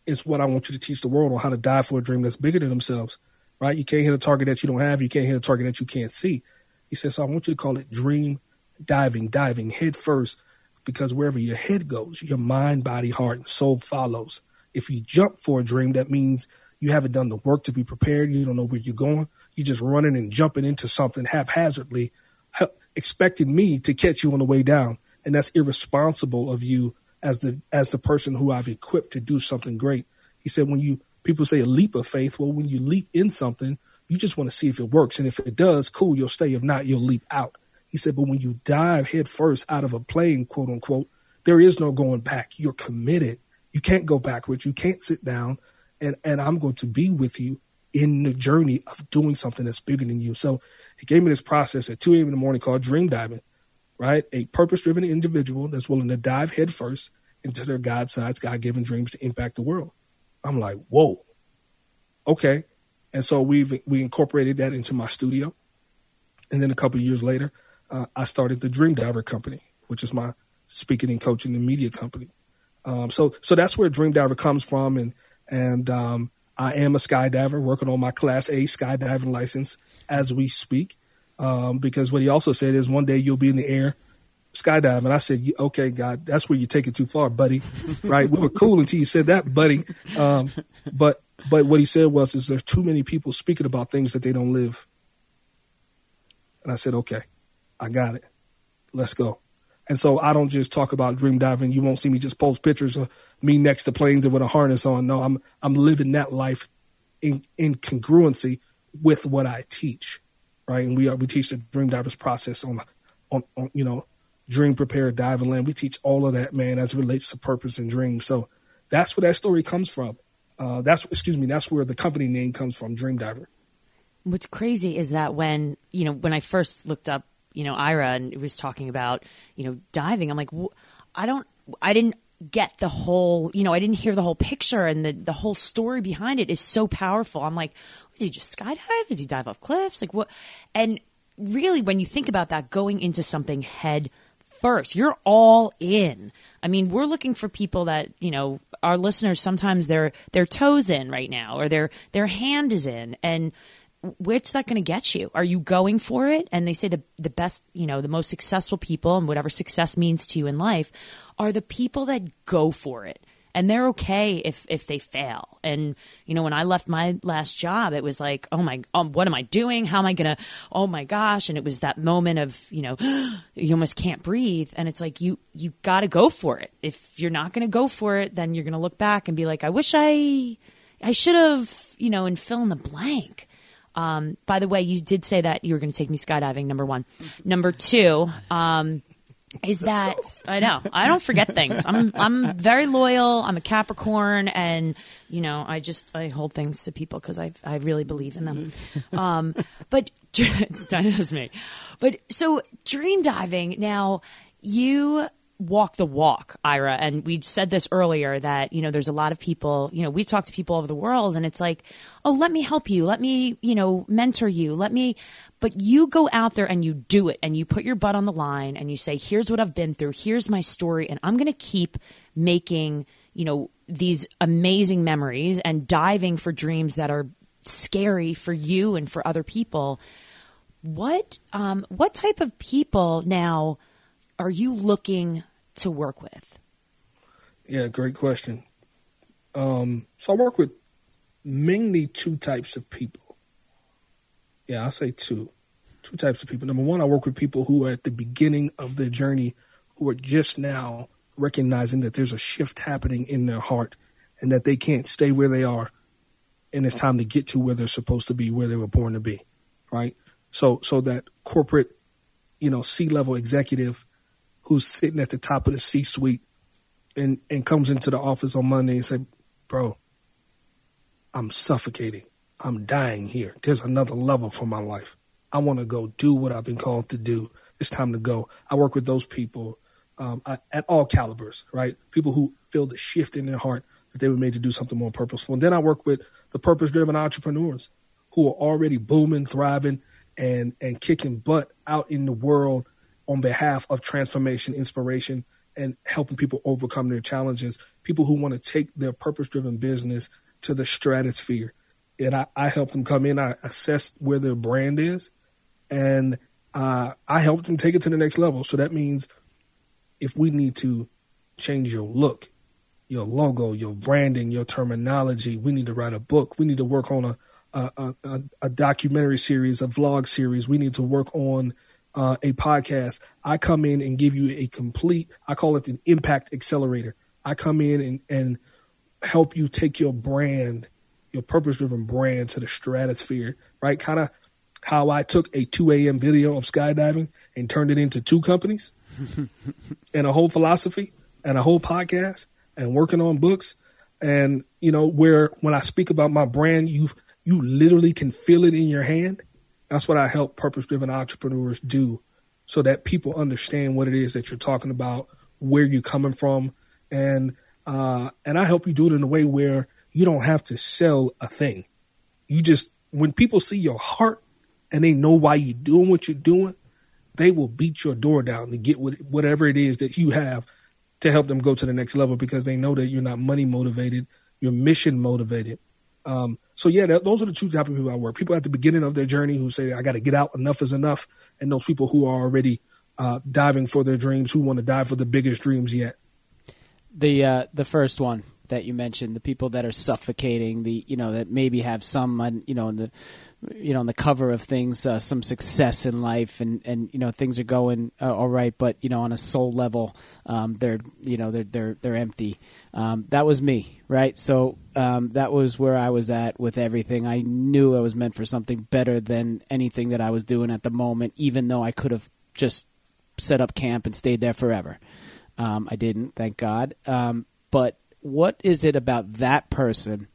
is what I want you to teach the world on how to dive for a dream that's bigger than themselves, right? You can't hit a target that you don't have. You can't hit a target that you can't see. He says, so I want you to call it dream diving, diving head first, because wherever your head goes, your mind, body, heart, and soul follows. If you jump for a dream, that means you haven't done the work to be prepared. You don't know where you're going. You're just running and jumping into something haphazardly expecting me to catch you on the way down. And that's irresponsible of you as the as the person who I've equipped to do something great. He said when you people say a leap of faith, well when you leap in something, you just want to see if it works. And if it does, cool, you'll stay. If not, you'll leap out. He said, but when you dive headfirst out of a plane, quote unquote, there is no going back. You're committed. You can't go backwards. You can't sit down. And and I'm going to be with you in the journey of doing something that's bigger than you. So he gave me this process at 2 a.m. in the morning called dream diving, right? A purpose driven individual that's willing to dive headfirst into their God sized, God given dreams to impact the world. I'm like, whoa. Okay. And so we've, we incorporated that into my studio. And then a couple years later, uh, I started the Dream Diver Company, which is my speaking and coaching and media company. Um, so, so that's where Dream Diver comes from. And, and, um, I am a skydiver working on my class A skydiving license as we speak. Um, because what he also said is one day you'll be in the air skydiving. I said, okay, God, that's where you take it too far, buddy. right. We were cool until you said that, buddy. Um, but, but what he said was, is there's too many people speaking about things that they don't live. And I said, okay, I got it. Let's go. And so I don't just talk about dream diving. You won't see me just post pictures of me next to planes and with a harness on. No, I'm I'm living that life in in congruency with what I teach, right? And we are, we teach the dream divers process on on, on you know dream prepared diving land. We teach all of that, man, as it relates to purpose and dreams. So that's where that story comes from. Uh, that's excuse me, that's where the company name comes from, Dream Diver. What's crazy is that when you know when I first looked up you know, Ira and it was talking about, you know, diving. I'm like, I don't, I didn't get the whole, you know, I didn't hear the whole picture and the, the whole story behind it is so powerful. I'm like, is he just skydive? Is he dive off cliffs? Like what? And really, when you think about that, going into something head first. You're all in. I mean, we're looking for people that, you know, our listeners sometimes their their toes in right now or their their hand is in and where's that going to get you? Are you going for it? And they say the the best, you know, the most successful people and whatever success means to you in life are the people that go for it. And they're okay if if they fail. And you know, when I left my last job, it was like, oh my, um, what am I doing? How am I gonna? Oh my gosh! And it was that moment of you know, you almost can't breathe. And it's like you you got to go for it. If you're not to go for it, then you're to look back and be like, I wish I I should have you know, and fill in the blank. Um, by the way, you did say that you were going to take me skydiving. Number one, number two. Um, is that I know I don't forget things. I'm I'm very loyal. I'm a Capricorn, and you know I just I hold things to people because I I really believe in them. Um, but that is me. But so dream diving now you walk the walk, Ira. And we said this earlier that, you know, there's a lot of people, you know, we talk to people over the world and it's like, oh, let me help you. Let me, you know, mentor you. Let me, but you go out there and you do it and you put your butt on the line and you say, here's what I've been through. Here's my story. And I'm going to keep making, you know, these amazing memories and diving for dreams that are scary for you and for other people. What, um, what type of people now, are you looking to work with? Yeah, great question. Um, so I work with mainly two types of people. Yeah, I'll say two. Two types of people. Number one, I work with people who are at the beginning of their journey, who are just now recognizing that there's a shift happening in their heart and that they can't stay where they are and it's time to get to where they're supposed to be, where they were born to be. Right? So so that corporate, you know, C level executive who's sitting at the top of the C suite and, and comes into the office on Monday and say, Bro, I'm suffocating. I'm dying here. There's another level for my life. I want to go do what I've been called to do. It's time to go. I work with those people um, at all calibers, right? People who feel the shift in their heart that they were made to do something more purposeful. And then I work with the purpose driven entrepreneurs who are already booming, thriving, and, and kicking butt out in the world on behalf of transformation, inspiration, and helping people overcome their challenges. People who want to take their purpose driven business to the stratosphere. And I, I help them come in, I assess where their brand is, and uh, I help them take it to the next level. So that means if we need to change your look, your logo, your branding, your terminology, we need to write a book. We need to work on a a, a, a documentary series, a vlog series. We need to work on uh, a podcast, I come in and give you a complete, I call it an impact accelerator. I come in and, and help you take your brand, your purpose driven brand to the stratosphere, right? Kind of how I took a 2 a.m. video of skydiving and turned it into two companies and a whole philosophy and a whole podcast and working on books. And, you know, where when I speak about my brand, you you literally can feel it in your hand that's what I help purpose driven entrepreneurs do so that people understand what it is that you're talking about, where you're coming from. And, uh, and I help you do it in a way where you don't have to sell a thing. You just, when people see your heart and they know why you're doing what you're doing, they will beat your door down to get whatever it is that you have to help them go to the next level because they know that you're not money motivated, you're mission motivated. Um, so yeah, those are the two type of people I work. People at the beginning of their journey who say, I got to get out, enough is enough. And those people who are already uh, diving for their dreams, who want to dive for the biggest dreams yet. The, uh, the first one that you mentioned, the people that are suffocating, the, you know, that maybe have some, you know, in the, you know on the cover of things uh, some success in life and and you know things are going uh, all right but you know on a soul level um, they're you know they're they're they're empty. Um, that was me right? So um, that was where I was at with everything. I knew I was meant for something better than anything that I was doing at the moment even though I could have just set up camp and stayed there forever. Um, I didn't thank God. Um, but what is it about that person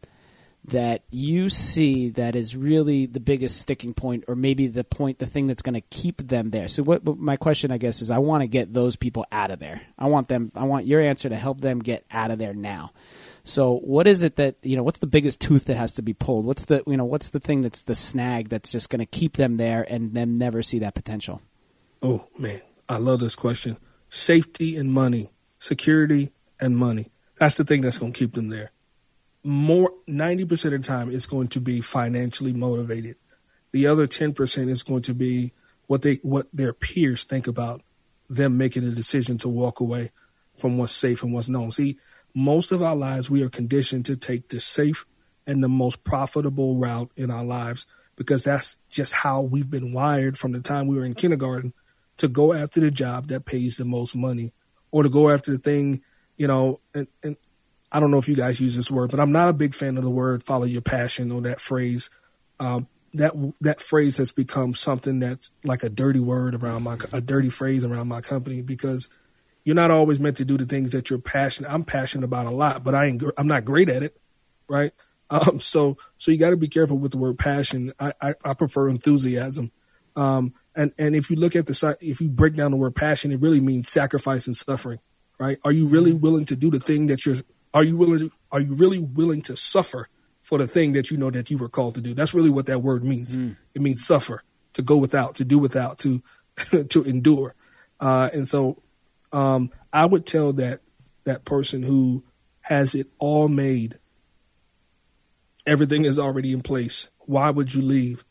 that you see that is really the biggest sticking point or maybe the point the thing that's going to keep them there. So what, my question i guess is i want to get those people out of there. I want them i want your answer to help them get out of there now. So what is it that you know what's the biggest tooth that has to be pulled? What's the you know what's the thing that's the snag that's just going to keep them there and them never see that potential? Oh man. I love this question. Safety and money, security and money. That's the thing that's going to keep them there. More 90% of the time it's going to be financially motivated. The other 10% is going to be what they what their peers think about them making a decision to walk away from what's safe and what's known. See, most of our lives we are conditioned to take the safe and the most profitable route in our lives because that's just how we've been wired from the time we were in kindergarten to go after the job that pays the most money or to go after the thing, you know, and, and I don't know if you guys use this word, but I'm not a big fan of the word follow your passion or that phrase. Um, that that phrase has become something that's like a dirty word around my a dirty phrase around my company because you're not always meant to do the things that you're passionate. I'm passionate about a lot, but I ain't I'm not great at it, right? Um, so so you got to be careful with the word passion. I, I, I prefer enthusiasm. Um, and and if you look at the side, if you break down the word passion, it really means sacrifice and suffering, right? Are you really willing to do the thing that you're? Are you willing? To, are you really willing to suffer for the thing that you know that you were called to do? That's really what that word means. Mm. It means suffer, to go without, to do without, to to endure. Uh, and so, um, I would tell that that person who has it all made everything is already in place. Why would you leave?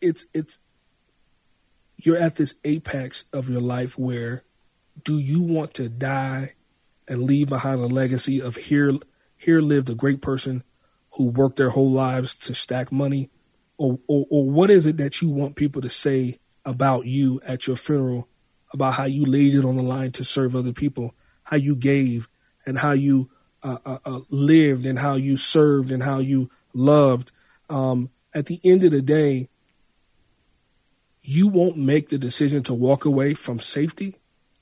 It's it's you're at this apex of your life where do you want to die and leave behind a legacy of here here lived a great person who worked their whole lives to stack money or, or, or what is it that you want people to say about you at your funeral about how you laid it on the line to serve other people how you gave and how you uh, uh, uh, lived and how you served and how you loved. Um, at the end of the day, you won't make the decision to walk away from safety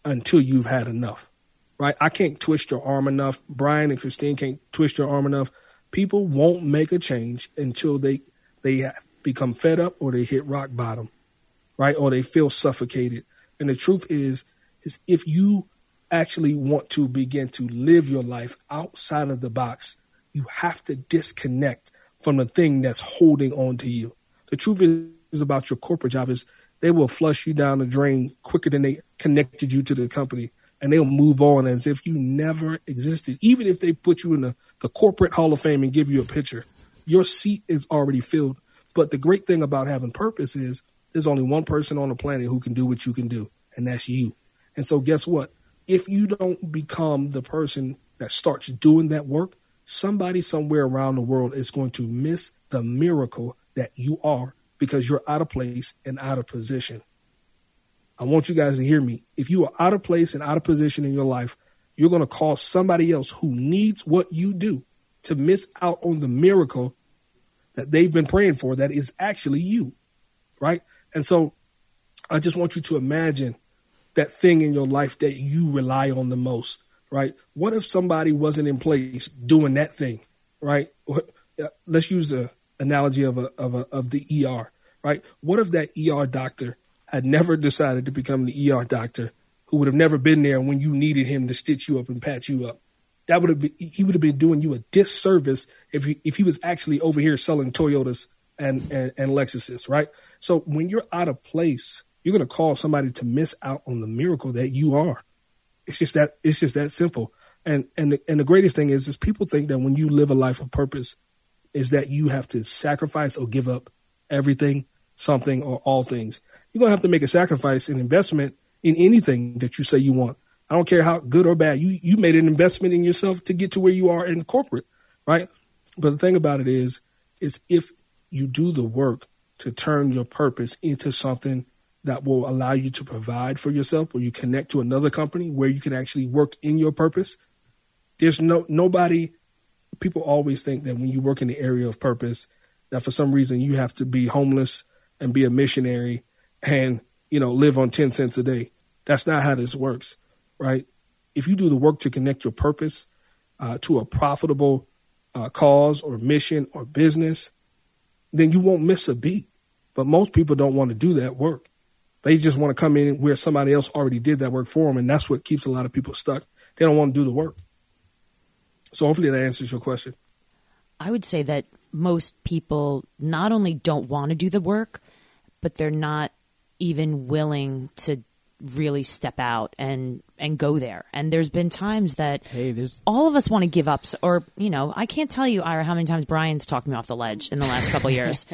until you've had enough, right? I can't twist your arm enough. Brian and Christine can't twist your arm enough. People won't make a change until they they become fed up or they hit rock bottom, right? Or they feel suffocated. And the truth is, is if you actually want to begin to live your life outside of the box, you have to disconnect from the thing that's holding on to you. The truth is about your corporate job is they will flush you down the drain quicker than they connected you to the company and they'll move on as if you never existed. Even if they put you in the, the corporate hall of fame and give you a picture, your seat is already filled. But the great thing about having purpose is there's only one person on the planet who can do what you can do, and that's you. And so guess what? if you don't become the person that starts doing that work, somebody somewhere around the world is going to miss the miracle that you are because you're out of place and out of position. I want you guys to hear me. If you are out of place and out of position in your life, you're going to cause somebody else who needs what you do to miss out on the miracle that they've been praying for that is actually you. Right. And so I just want you to imagine that thing in your life that you rely on the most, right? What if somebody wasn't in place doing that thing, right? Let's use the analogy of a, of a, of the ER, right? What if that ER doctor had never decided to become the ER doctor who would have never been there when you needed him to stitch you up and patch you up? That would have been, he would have been doing you a disservice if he, if he was actually over here selling Toyotas and, and, and Lexuses, right? So when you're out of place, you're going to cause somebody to miss out on the miracle that you are. It's just that it's just that simple. And and the, and the greatest thing is is people think that when you live a life of purpose, is that you have to sacrifice or give up everything, something, or all things. You're gonna have to make a sacrifice, an investment in anything that you say you want. I don't care how good or bad. You you made an investment in yourself to get to where you are in corporate, right? But the thing about it is, is if you do the work to turn your purpose into something that will allow you to provide for yourself or you connect to another company where you can actually work in your purpose. There's no nobody people always think that when you work in the area of purpose that for some reason you have to be homeless and be a missionary and you know live on 10 cents a day. That's not how this works, right? If you do the work to connect your purpose uh, to a profitable uh, cause or mission or business, then you won't miss a beat. But most people don't want to do that work. They just want to come in where somebody else already did that work for them, and that's what keeps a lot of people stuck. They don't want to do the work. So hopefully that answers your question. I would say that most people not only don't want to do the work, but they're not even willing to really step out and and go there. And there's been times that Hey, there's all of us want to give up, or you know, I can't tell you, Ira, how many times Brian's talked me off the ledge in the last couple years,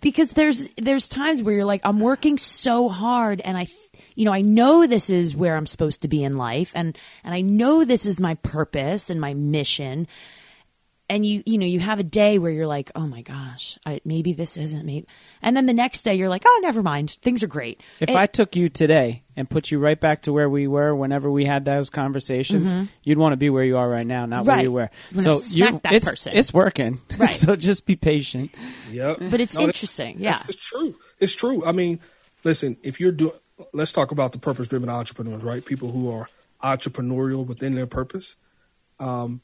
because there's there's times where you're like, I'm working so hard, and I, you know, I know this is where I'm supposed to be in life, and and I know this is my purpose and my mission, and you you know you have a day where you're like, oh my gosh, I, maybe this isn't me, and then the next day you're like, oh, never mind, things are great. If It- I took you today and put you right back to where we were whenever we had those conversations, you'd want to be where you are right now, not where Mm-hmm. You were. You wanna So smack you, that it's, person. it's working. Right. so just be patient. Yep. But it's No, that's- interesting, yeah. that's- It's true. It's true. I mean, listen, if you're doing, let's talk about the purpose driven entrepreneurs, right? People who are entrepreneurial within their purpose. Um,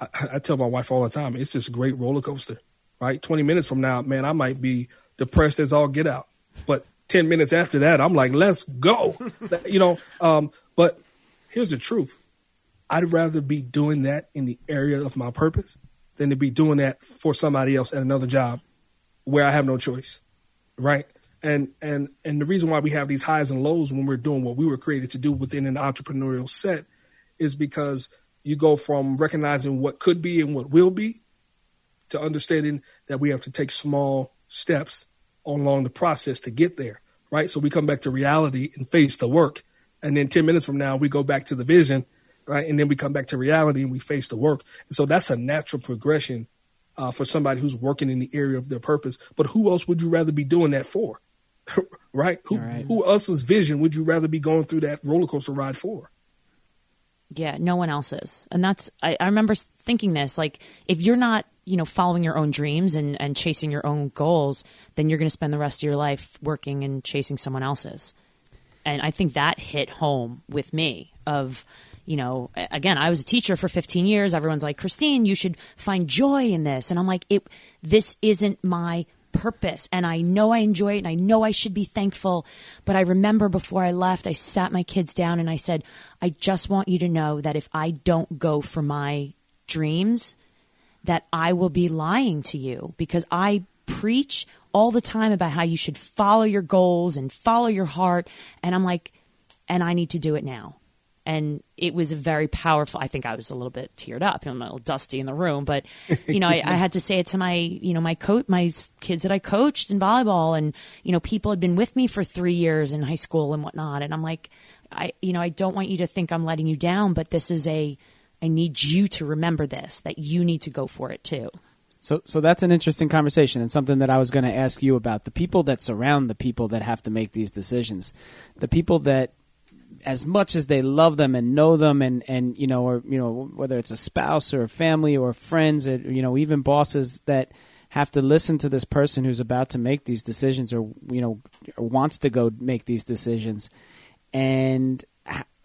I, I tell my wife all the time, it's just a great roller coaster, right? 20 minutes from now, man, I might be depressed as all get out. But 10 minutes after that, I'm like, let's go. you know, um, but here's the truth. I'd rather be doing that in the area of my purpose than to be doing that for somebody else at another job where I have no choice, right? And and and the reason why we have these highs and lows when we're doing what we were created to do within an entrepreneurial set is because you go from recognizing what could be and what will be to understanding that we have to take small steps along the process to get there, right? So we come back to reality and face the work. And then 10 minutes from now, we go back to the vision, right? And then we come back to reality and we face the work. And so that's a natural progression uh, for somebody who's working in the area of their purpose. But who else would you rather be doing that for? right? Who, Right. who else's vision would you rather be going through that roller coaster ride for? Yeah, no one else is. And that's, I, I remember thinking this, like, if you're not, you know, following your own dreams and, and chasing your own goals, then you're going to spend the rest of your life working and chasing someone else's. And I think that hit home with me of, you know, again, I was a teacher for 15 years. Everyone's like, Christine, you should find joy in this. And I'm like, it, this isn't my purpose. And I know I enjoy it and I know I should be thankful. But I remember before I left, I sat my kids down and I said, I just want you to know that if I don't go for my dreams, that I will be lying to you because I preach all the time about how you should follow your goals and follow your heart. And I'm like, and I need to do it now. And it was a very powerful. I think I was a little bit teared up. I'm a little dusty in the room, but you know, I, I had to say it to my, you know, my coach, my kids that I coached in volleyball, and you know, people had been with me for three years in high school and whatnot. And I'm like, I, you know, I don't want you to think I'm letting you down, but this is a, I need you to remember this that you need to go for it too. So, so that's an interesting conversation and something that I was going to ask you about. The people that surround the people that have to make these decisions, the people that, as much as they love them and know them, and and you know, or you know, whether it's a spouse or a family or friends, or, you know, even bosses that have to listen to this person who's about to make these decisions, or you know, wants to go make these decisions, and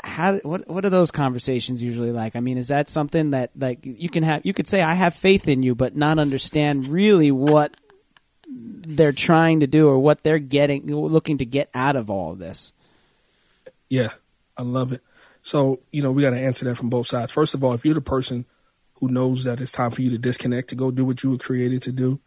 how what what are those conversations usually like? I mean, is that something that like you can have? You could say I have faith in you, but not understand really what they're trying to do or what they're getting, looking to get out of all of this. Yeah, I love it. So, you know, we got to answer that from both sides. First of all, if you're the person who knows that it's time for you to disconnect to go do what you were created to do,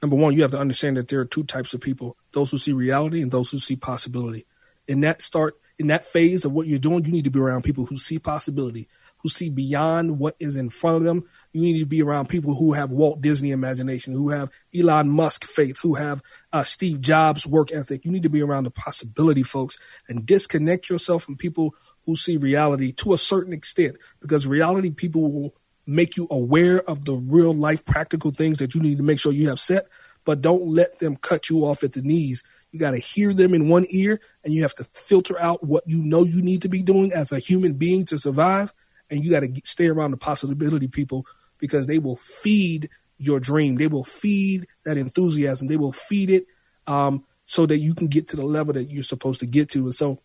number one, you have to understand that there are two types of people those who see reality and those who see possibility. In that start, in that phase of what you're doing, you need to be around people who see possibility, who see beyond what is in front of them. You need to be around people who have Walt Disney imagination, who have Elon Musk faith, who have uh, Steve Jobs work ethic. You need to be around the possibility folks and disconnect yourself from people who see reality to a certain extent because reality people will make you aware of the real life practical things that you need to make sure you have set, but don't let them cut you off at the knees. You got to hear them in one ear and you have to filter out what you know you need to be doing as a human being to survive. And you got to stay around the possibility people because they will feed your dream. They will feed that enthusiasm. They will feed it um, so that you can get to the level that you're supposed to get to. And so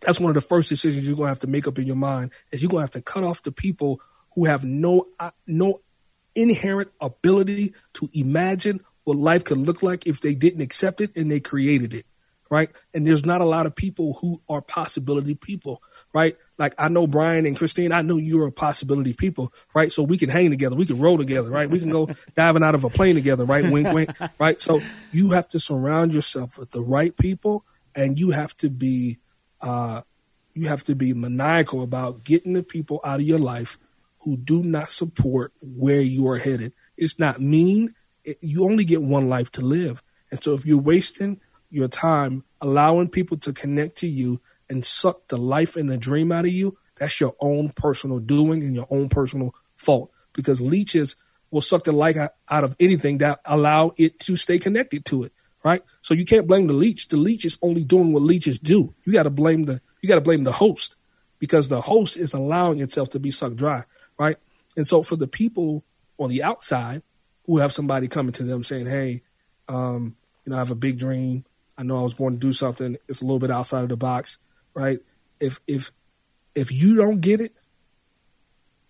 that's one of the first decisions you're going to have to make up in your mind is you're going to have to cut off the people who have no uh, no inherent ability to imagine what life could look like if they didn't accept it and they created it right and there's not a lot of people who are possibility people right? Like i know brian and christine. I know you're a possibility people right? So we can hang together. We can roll together right? We can go diving out of a plane together right? Wink wink right? So you have to surround yourself with the right people and you have to be uh, you have to be maniacal about getting the people out of your life who do not support where you are headed. It's not mean. It, you only get one life to live. And so if you're wasting your time allowing people to connect to you and suck the life and the dream out of you, that's your own personal doing and your own personal fault because leeches will suck the life out of anything that allow it to stay connected to it. Right. So you can't blame the leech. The leech is only doing what leeches do. You got to blame the, you got to blame the host because the host is allowing itself to be sucked dry. Right. And so for the people on the outside who have somebody coming to them saying, Hey, um, you know, I have a big dream. I know I was born to do something. It's a little bit outside of the box. Right. If, if, if you don't get it,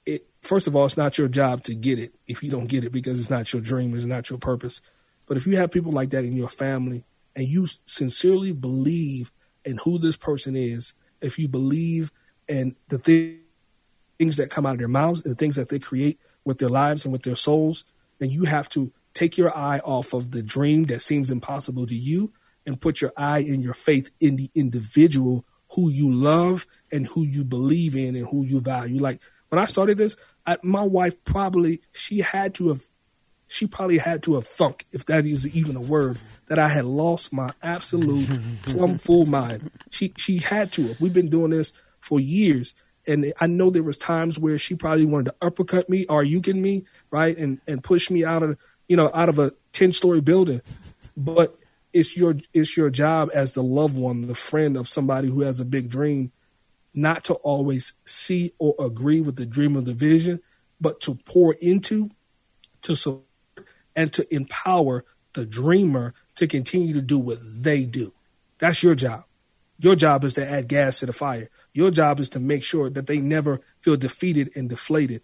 it first of all, it's not your job to get it if you don't get it because it's not your dream, it's not your purpose. But if you have people like that in your family and you sincerely believe in who this person is, if you believe in the things that come out of their mouths, and the things that they create with their lives and with their souls, then you have to take your eye off of the dream that seems impossible to you and put your eye and your faith in the individual who you love and who you believe in and who you value. Like when I started this, I, my wife probably she had to have she probably had to have thunk, if that is even a word, that I had lost my absolute plumb full mind. She she had to have. We've been doing this for years. And I know there was times where she probably wanted to uppercut me or you can me, right? And and push me out of you know, out of a ten story building. But it's your it's your job as the loved one, the friend of somebody who has a big dream not to always see or agree with the dream of the vision, but to pour into, to support, and to empower the dreamer to continue to do what they do. That's your job. Your job is to add gas to the fire. Your job is to make sure that they never feel defeated and deflated.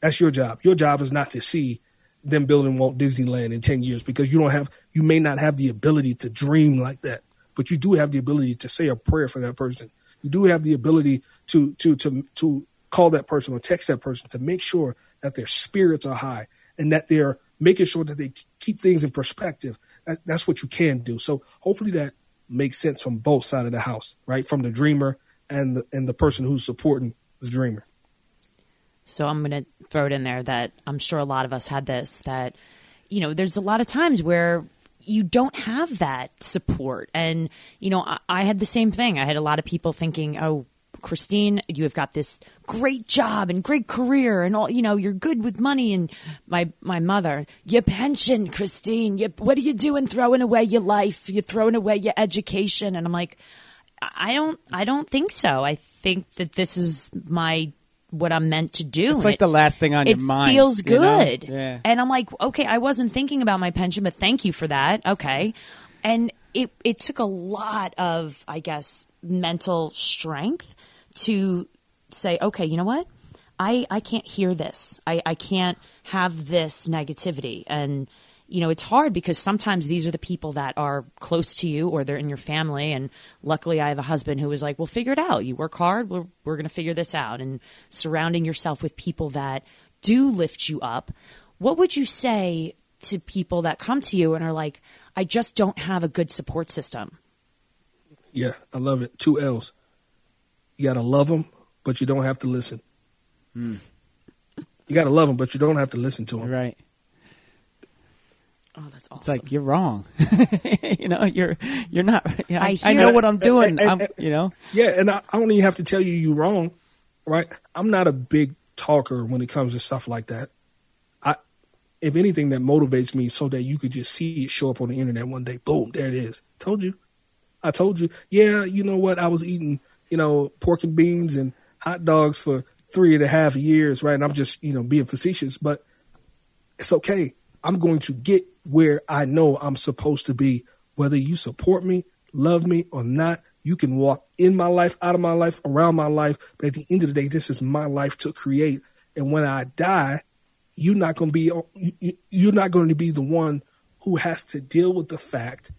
That's your job. Your job is not to see them building Walt Disneyland in 10 years because you don't have, you may not have the ability to dream like that, but you do have the ability to say a prayer for that person you do have the ability to to to to call that person or text that person to make sure that their spirits are high and that they're making sure that they keep things in perspective. That, that's what you can do. So hopefully that makes sense from both sides of the house, right? From the dreamer and the and the person who's supporting the dreamer. So I'm going to throw it in there that I'm sure a lot of us had this that you know, there's a lot of times where you don't have that support. And, you know, I, I had the same thing. I had a lot of people thinking, oh, Christine, you have got this great job and great career and all, you know, you're good with money. And my, my mother, your pension, Christine, you, what are you doing throwing away your life? You're throwing away your education. And I'm like, I don't, I don't think so. I think that this is my what I'm meant to do. It's like it, the last thing on your mind. It feels good. You know? yeah. And I'm like, okay, I wasn't thinking about my pension, but thank you for that. Okay. And it, it took a lot of, I guess, mental strength to say, okay, you know what? I, I can't hear this. I, I can't have this negativity. And, you know, it's hard because sometimes these are the people that are close to you or they're in your family. And luckily, I have a husband who was like, well, figure it out. You work hard. We're, we're going to figure this out. And surrounding yourself with people that do lift you up. What would you say to people that come to you and are like, I just don't have a good support system? Yeah, I love it. Two L's. You got to love them, but you don't have to listen. Mm. You got to love them, but you don't have to listen to them. Right. Oh, that's awesome. It's like you're wrong. you know, you're you're not. You know, I, I, know what I'm doing. And, and, and, you know. Yeah, and I, I don't even have to tell you you're wrong, right? I'm not a big talker when it comes to stuff like that. I, if anything, that motivates me so that you could just see it show up on the internet one day. Boom, there it is. Told you. I told you. Yeah, you know what? I was eating, you know, pork and beans and hot dogs for three and a half years, right? And I'm just, you know, being facetious, but it's okay. I'm going to get where I know I'm supposed to be. Whether you support me, love me, or not, you can walk in my life, out of my life, around my life. But at the end of the day, this is my life to create. And when I die, you're not going to be you're not going to be the one who has to deal with the fact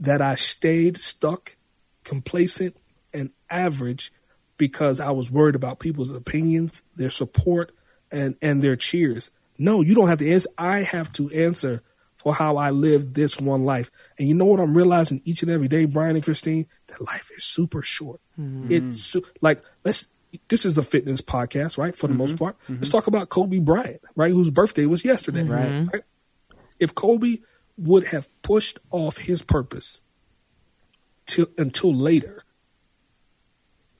that I stayed stuck, complacent, and average because I was worried about people's opinions, their support, and and their cheers. No, you don't have to answer. I have to answer for how I live this one life. And you know what I'm realizing each and every day, Brian and Christine, that life is super short. Mm-hmm. It's su- like let's. This is a fitness podcast, right? For the most mm-hmm. part, mm-hmm. let's talk about Kobe Bryant, right? Whose birthday was yesterday, Right. right? If Kobe would have pushed off his purpose till until later,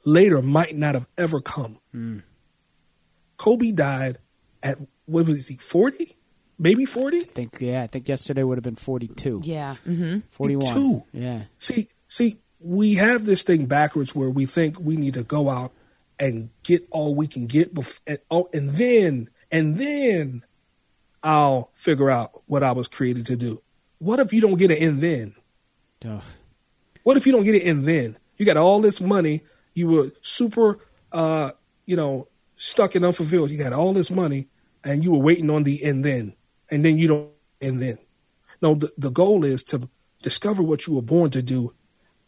later might not have ever come. Mm. Kobe died at what was he forty, maybe forty. I think yeah, I think yesterday would have been 42. Yeah. hmm 41. 42. Yeah. See, see, we have this thing backwards where we think we need to go out and get all we can get, bef- and, oh, and then and then I'll figure out what I was created to do. What if you don't get it in then? Ugh. What if you don't get it in then? You got all this money. You were super, uh, you know, stuck and unfulfilled. You got all this money, and you were waiting on the and then, and then you don't and then. No, the, the goal is to discover what you were born to do,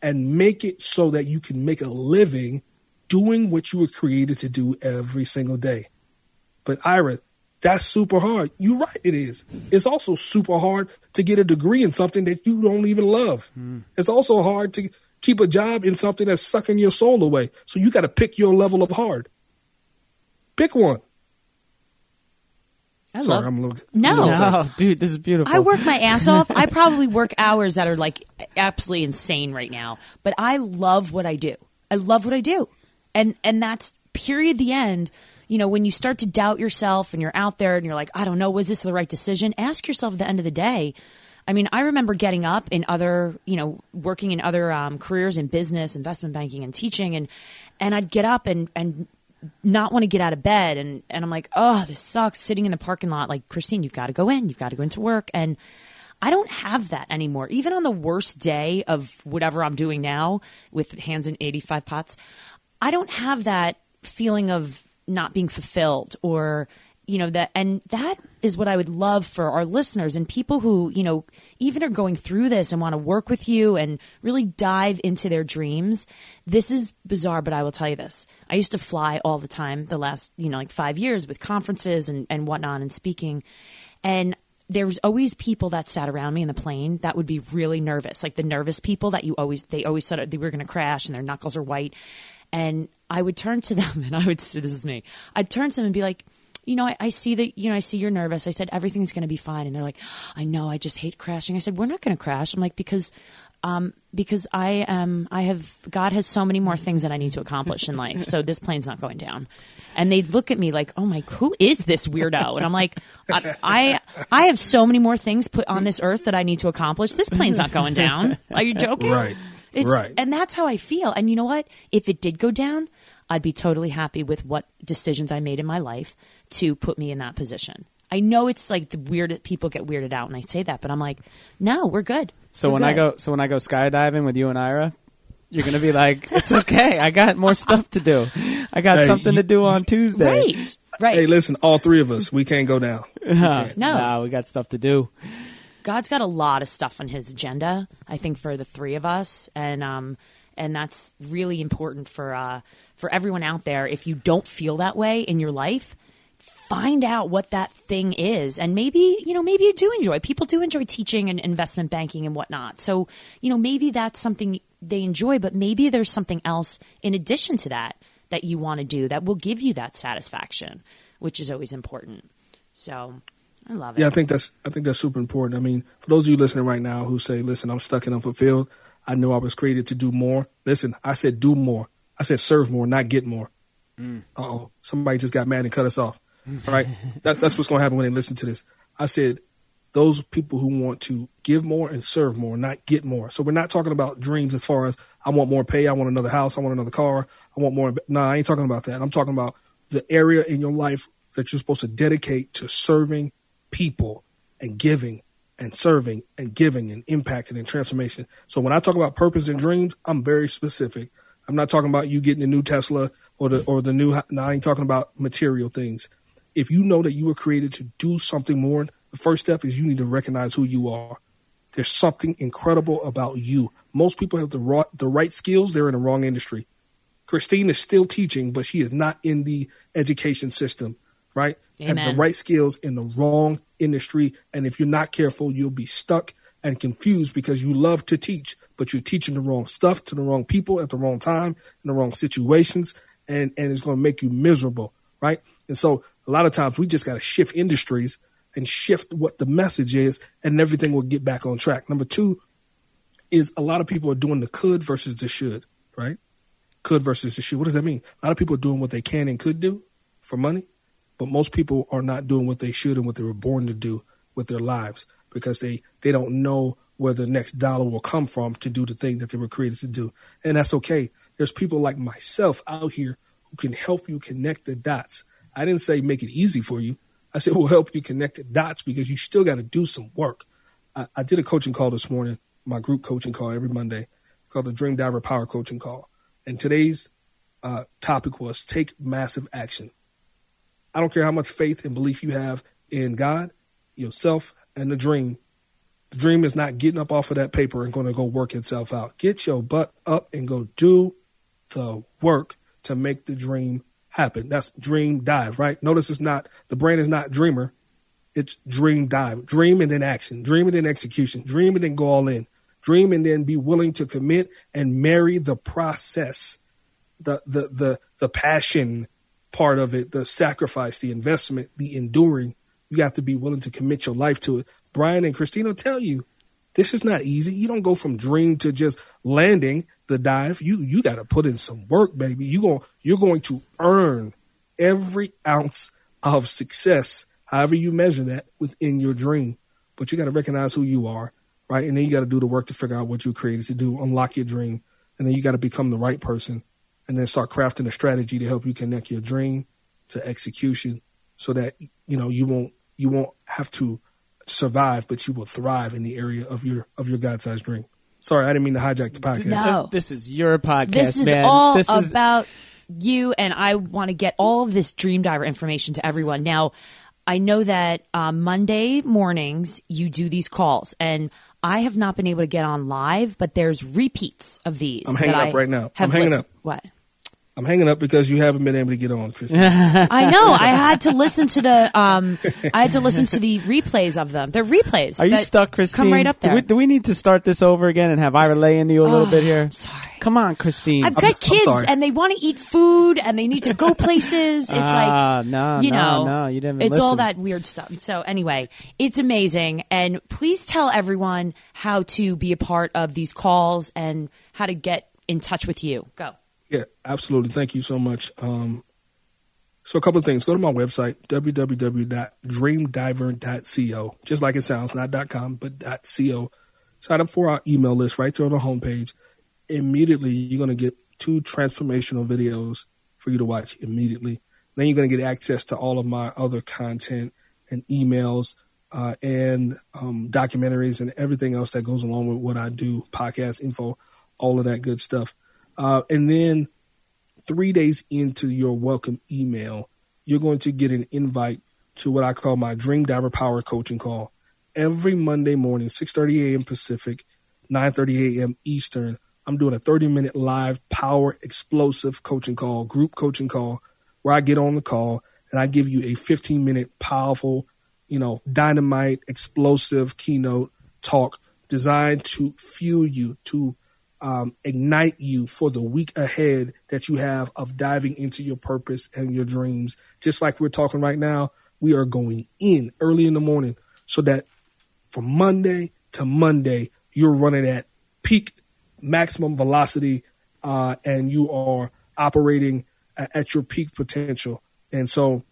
and make it so that you can make a living doing what you were created to do every single day. But Ira, that's super hard. You're right, it is. It's also super hard to get a degree in something that you don't even love. Hmm. It's also hard to keep a job in something that's sucking your soul away. So you got to pick your level of hard. Pick one. I Sorry, love. I'm a little. No. a little upset. Oh, dude, this is beautiful. I work my ass off. I probably work hours that are like absolutely insane right now, but I love what I do. I love what I do. And and that's period the end. You know, when you start to doubt yourself and you're out there and you're like, I don't know, was this the right decision? Ask yourself at the end of the day. I mean, I remember getting up in other, you know, working in other um, careers in business, investment banking, and teaching, and and I'd get up and and not want to get out of bed and and I'm like, "Oh, this sucks sitting in the parking lot like, Christine, you've got to go in. You've got to go into work." And I don't have that anymore. Even on the worst day of whatever I'm doing now with hands in 85 pots, I don't have that feeling of not being fulfilled or you know that and that is what I would love for our listeners and people who, you know, even are going through this and want to work with you and really dive into their dreams. This is bizarre, but I will tell you this. I used to fly all the time the last, you know, like 5 years with conferences and and whatnot and speaking. And there was always people that sat around me in the plane that would be really nervous, like the nervous people that you always they always said they were going to crash and their knuckles are white. And I would turn to them and I would say, "This is me." I'd turn to them and be like, "You know, I, I see that. You know, I see you're nervous." I said, "Everything's going to be fine." And they're like, "I know. I just hate crashing." I said, "We're not going to crash." I'm like, "Because." Um, because I am, I have, God has so many more things that I need to accomplish in life. So this plane's not going down. And they look at me like, oh my, who is this weirdo? And I'm like, I, I, I have so many more things put on this earth that I need to accomplish. This plane's not going down. Are you joking? Right. It's, Right. And that's how I feel. And you know what? If it did go down, I'd be totally happy with what decisions I made in my life to put me in that position. I know it's like the weird people get weirded out when I say that, but I'm like, no, we're good. So We're when I go, so when I go skydiving with you and Ira, you're gonna be like, "It's okay. I got more stuff to do. I got Hey, something you- to do on Tuesday." right, right. Hey, listen, all three of us, we can't go down. Can't. No. Nah, we got stuff to do. God's got a lot of stuff on his agenda, I think, for the three of us. And um and that's really important for uh for everyone out there. If you don't feel that way in your life, find out what that thing is. And maybe, you know, maybe you do enjoy. People do enjoy teaching and investment banking and whatnot. So, you know, maybe that's something they enjoy, but maybe there's something else in addition to that that you want to do that will give you that satisfaction, which is always important. So I love it. Yeah, I think that's I think that's super important. I mean, for those of you listening right now who say, "Listen, I'm stuck and unfulfilled. I know I was created to do more." Listen, I said do more. I said serve more, not get more. Uh oh, somebody just got mad and cut us off. Right, that's that's what's going to happen when they listen to this. I said those people who want to give more and serve more, not get more. So we're not talking about dreams as far as I want more pay, I want another house, I want another car, I want more. No, I ain't talking about that. I'm talking about the area in your life that you're supposed to dedicate to serving people and giving and serving and giving and impacting and transformation. So when I talk about purpose and dreams, I'm very specific. I'm not talking about you getting the new Tesla or the or the new. No, I ain't talking about material things. If you know that you were created to do something more, the first step is you need to recognize who you are. There's something incredible about you. Most people have the raw, the right skills. They're in the wrong industry. Christine is still teaching, but she is not in the education system. right? Amen. the right skills in the wrong industry. And if you're not careful, you'll be stuck and confused because you love to teach, but you're teaching the wrong stuff to the wrong people at the wrong time in the wrong situations. And, and it's going to make you miserable, right? And so a lot of times we just got to shift industries and shift what the message is and everything will get back on track. Number two is a lot of people are doing the could versus the should, right? Could versus the should. What does that mean? A lot of people are doing what they can and could do for money, but most people are not doing what they should and what they were born to do with their lives because they, they don't know where the next dollar will come from to do the thing that they were created to do. And that's okay. There's people like myself out here who can help you connect the dots. I didn't say make it easy for you. I said we'll help you connect the dots because you still got to do some work. I, I did a coaching call this morning, my group coaching call every Monday called the Dream Diver Power Coaching Call. And today's uh, topic was take massive action. I don't care how much faith and belief you have in God, yourself, and the dream. The dream is not getting up off of that paper and going to go work itself out. Get your butt up and go do the work to make the dream happen. That's dream dive, right? Notice it's not, the brain is not dreamer. It's dream dive. Dream and then action. Dream and then execution. Dream and then go all in. Dream and then be willing to commit and marry the process, the, the, the, the passion part of it, the sacrifice, the investment, the enduring. You have to be willing to commit your life to it. Brian and Christina tell you this is not easy. You don't go from dream to just landing the dive. You you got to put in some work, baby. You going you're going to earn every ounce of success, however you measure that within your dream. But you got to recognize who you are, right? And then you got to do the work to figure out what you're created to do, unlock your dream, and then you got to become the right person, and then start crafting a strategy to help you connect your dream to execution, so that you know you won't you won't have to survive, but you will thrive in the area of your of your God sized dream. Sorry, I didn't mean to hijack the podcast. No. This is your podcast, This is man. all this is about you, and I want to get all of this Dream Diver information to everyone. Now, I know that uh, Monday mornings you do these calls, and I have not been able to get on live, but there's repeats of these. I'm hanging that up I right now. I'm hanging listened- up. What? I'm hanging up because you haven't been able to get on, Christian. I know. I had to listen to the. Um, I had to listen to the replays of them. They're replays. Are you stuck, Christine? Come right up Do there. we, do we need to start this over again and have Ira lay into you a little bit here? sorry. Come on, Christine. I've got I'm kids sorry. and they want to eat food and they need to go places. It's Ah, like, no, you no, know, no, you didn't It's all that weird stuff. So anyway, it's amazing. And please tell everyone how to be a part of these calls and how to get in touch with you. Go. Yeah, absolutely. Thank you so much. Um, so a couple of things. Go to my website, www.dreamdiver.co. Just like it sounds, not .com, but .co. Sign up for our email list right there on the homepage. Immediately, you're going to get two transformational videos for you to watch immediately. Then you're going to get access to all of my other content and emails uh, and um, documentaries and everything else that goes along with what I do, podcast info, all of that good stuff. Uh, and then three days into your welcome email, you're going to get an invite to what I call my Dream Diver Power Coaching Call. Every Monday morning, 6:30 a.m. Pacific, 9:30 a.m. Eastern, I'm doing a 30-minute live power explosive coaching call, group coaching call, where I get on the call and I give you a 15-minute powerful, you know, dynamite explosive keynote talk designed to fuel you to um, ignite you for the week ahead that you have of diving into your purpose and your dreams. Just like we're talking right now, we are going in early in the morning so that from Monday to Monday, you're running at peak maximum velocity uh, and you are operating at, your peak potential. And so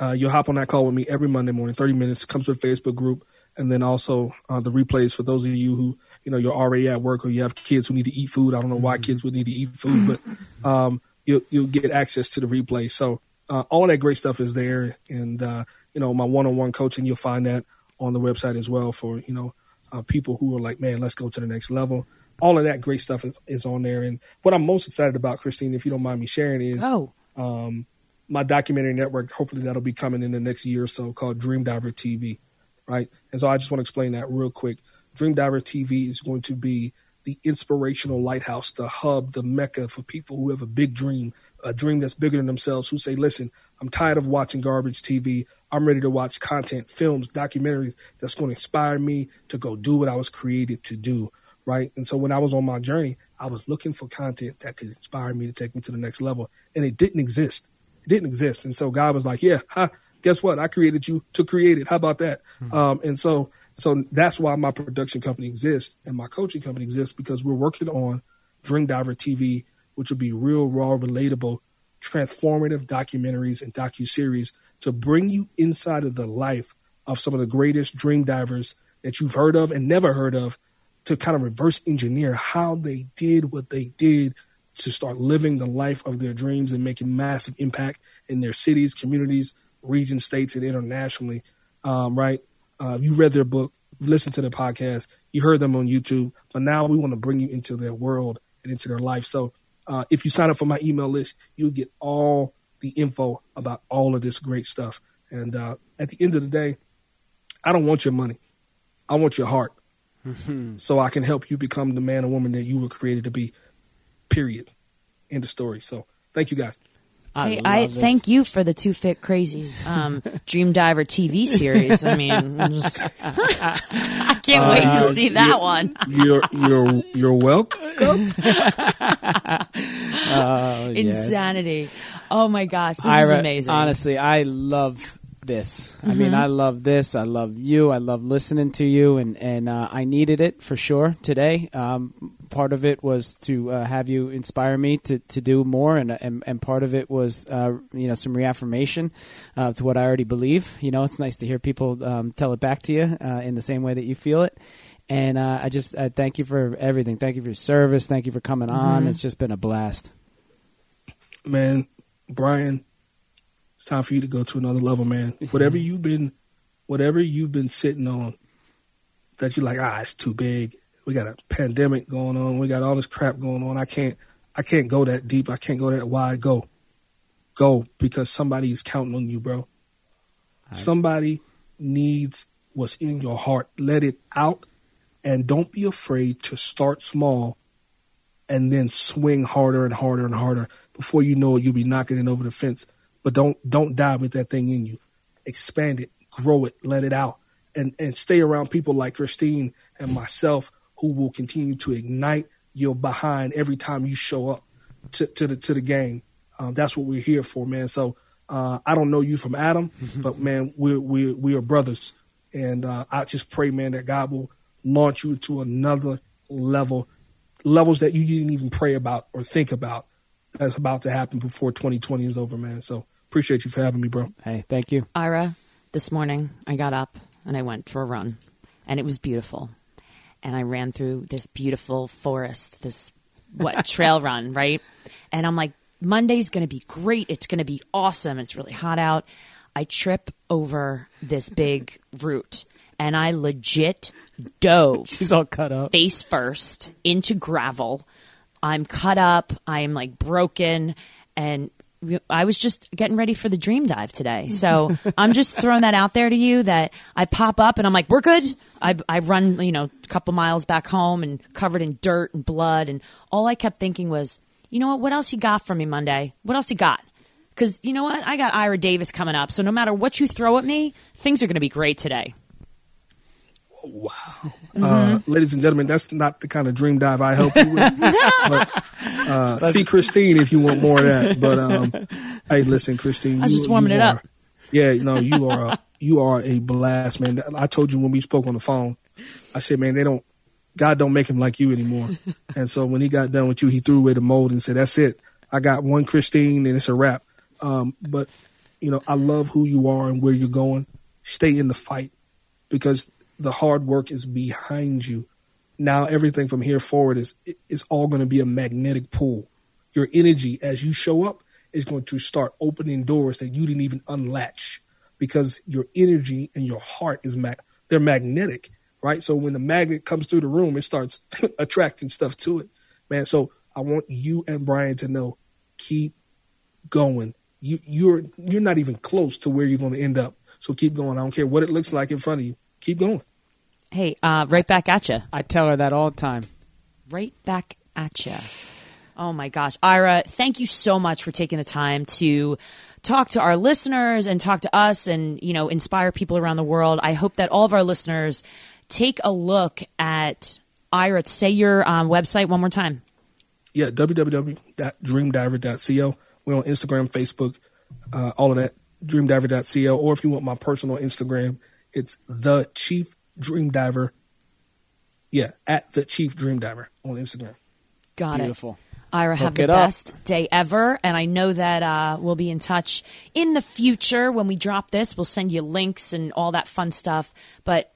uh, you'll hop on that call with me every Monday morning, 30 minutes. Comes with Facebook group. And then also uh, the replays for those of you who, you know, you're already at work or you have kids who need to eat food. I don't know why kids would need to eat food, but um, you'll, you'll get access to the replay. So uh, all that great stuff is there. And, uh, you know, my one-on-one coaching, you'll find that on the website as well for, you know, uh, people who are like, man, let's go to the next level. All of that great stuff is, is on there. And what I'm most excited about, Christine, if you don't mind me sharing is Go. um, my documentary network. Hopefully, that'll be coming in the next year or so called Dream Diver TV, right? And so I just want to explain that real quick. Dream Diver TV is going to be the inspirational lighthouse, the hub, the mecca for people who have a big dream, a dream that's bigger than themselves who say, listen, I'm tired of watching garbage TV. I'm ready to watch content, films, documentaries that's going to inspire me to go do what I was created to do. Right. And so when I was on my journey, I was looking for content that could inspire me to take me to the next level. And it didn't exist. It didn't exist. And so God was like, yeah, huh, guess what? I created you to create it. How about that? Mm-hmm. Um, and so, so that's why my production company exists and my coaching company exists because we're working on Dream Diver TV, which will be real, raw, relatable, transformative documentaries and docu series to bring you inside of the life of some of the greatest dream divers that you've heard of and never heard of to kind of reverse engineer how they did what they did to start living the life of their dreams and making massive impact in their cities, communities, regions, states, and internationally. Um, right? Uh, you read their book, you listened to their podcast, you heard them on YouTube, but now we want to bring you into their world and into their life. So uh, if you sign up for my email list, you'll get all the info about all of this great stuff. And uh, at the end of the day, I don't want your money. I want your heart. Mm-hmm. So I can help you become the man or woman that you were created to be. Period. End of story. So thank you guys. I, hey, I thank you for the Two Fit Crazies um, Dream Diver TV series. I mean, just, I can't uh, wait to see that one. you're you're you're welcome. oh, Insanity! Oh my gosh, this Ira, is amazing. Honestly, I love this. Mm-hmm. I mean, mm-hmm. I love this. I love you. I love listening to you, and and uh, I needed it for sure today. Um, part of it was to uh, have you inspire me to, to do more, and and, and part of it was uh, you know some reaffirmation uh, to what I already believe. You know, it's nice to hear people um, tell it back to you uh, in the same way that you feel it. And uh, I just thank you for everything. Thank you for your service. Thank you for coming mm-hmm. on. It's just been a blast. Man, Brian, it's time for you to go to another level, man. Whatever you've been, whatever you've been sitting on, that you're like, ah, it's too big. We got a pandemic going on. We got all this crap going on. I can't, I can't go that deep. I can't go that wide. Go, go because somebody is counting on you, bro. Right. Somebody needs what's in your heart. Let it out, and don't be afraid to start small, and then swing harder and harder and harder. Before you know it, you'll be knocking it over the fence but don't don't die with that thing in you. Expand it, grow it, let it out, and and stay around people like Christine and myself who will continue to ignite your behind every time you show up to, to the to the game. Um, that's what we're here for, man. So uh, I don't know you from Adam, but man, we're we we are brothers, and uh, I just pray, man, that God will launch you to another level, levels that you didn't even pray about or think about. That's about to happen before 2020 is over, man. So Appreciate you for having me, bro. Hey, thank you. Ira, this morning I got up and I went for a run, and it was beautiful. And I ran through this beautiful forest, this what trail run, right? And I'm like, Monday's going to be great. It's going to be awesome. It's really hot out. I trip over this big root and I legit dove. She's all cut up. Face first into gravel. I'm cut up. I'm like broken. And I was just getting ready for the dream dive today. So I'm just throwing that out there to you that I pop up and I'm like, we're good. I, I run, you know, a couple miles back home and covered in dirt and blood. And all I kept thinking was, you know what? What else you got for me Monday? What else you got? Because you know what? I got Ira Davis coming up. So no matter what you throw at me, things are going to be great today. Wow. Mm-hmm. Uh, ladies and gentlemen, that's not the kind of dream dive I help you with. but, uh, see Christine if you want more of that. But um, hey, listen, Christine. I was just warming it are, up. Yeah, no, you are a, you are a blast, man. I told you when we spoke on the phone. I said, man, they don't. God don't make him like you anymore. and so when he got done with you, he threw away the mold and said, "That's it. I got one Christine, and it's a wrap." Um, but you know, I love who you are and where you're going. Stay in the fight because the hard work is behind you. Now everything from here forward is is all going to be a magnetic pull. Your energy as you show up is going to start opening doors that you didn't even unlatch because your energy and your heart is they're magnetic, right? So when the magnet comes through the room, it starts attracting stuff to it, man. So I want you and Brian to know, keep going. You you're you're not even close to where you're going to end up. So keep going. I don't care what it looks like in front of you keep going. Hey, uh, right back at you. I tell her that all the time. Right back at you. Oh my gosh. Ira, thank you so much for taking the time to talk to our listeners and talk to us and, you know, inspire people around the world. I hope that all of our listeners take a look at Ira. Say your um, website one more time. Yeah, www.dreamdiver.co. We're on Instagram, Facebook, uh, all of that. Dreamdiver.co. Or if you want my personal Instagram, it's the Chief Dream Diver. Yeah, at the Chief Dream Diver on Instagram. Got it. Beautiful. it. Ira, have Hook the it up. best day ever. And I know that uh, we'll be in touch in the future when we drop this. We'll send you links and all that fun stuff. But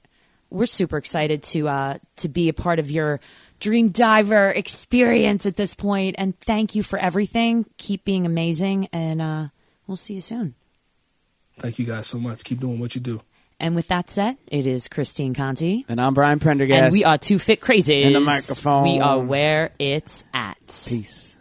we're super excited to uh, to be a part of your Dream Diver experience at this point. And thank you for everything. Keep being amazing. And uh, we'll see you soon. Thank you guys so much. Keep doing what you do. And with that said, it is Christine Conti. And I'm Brian Prendergast. And we are two fit crazies. And the microphone. We are where it's at. Peace.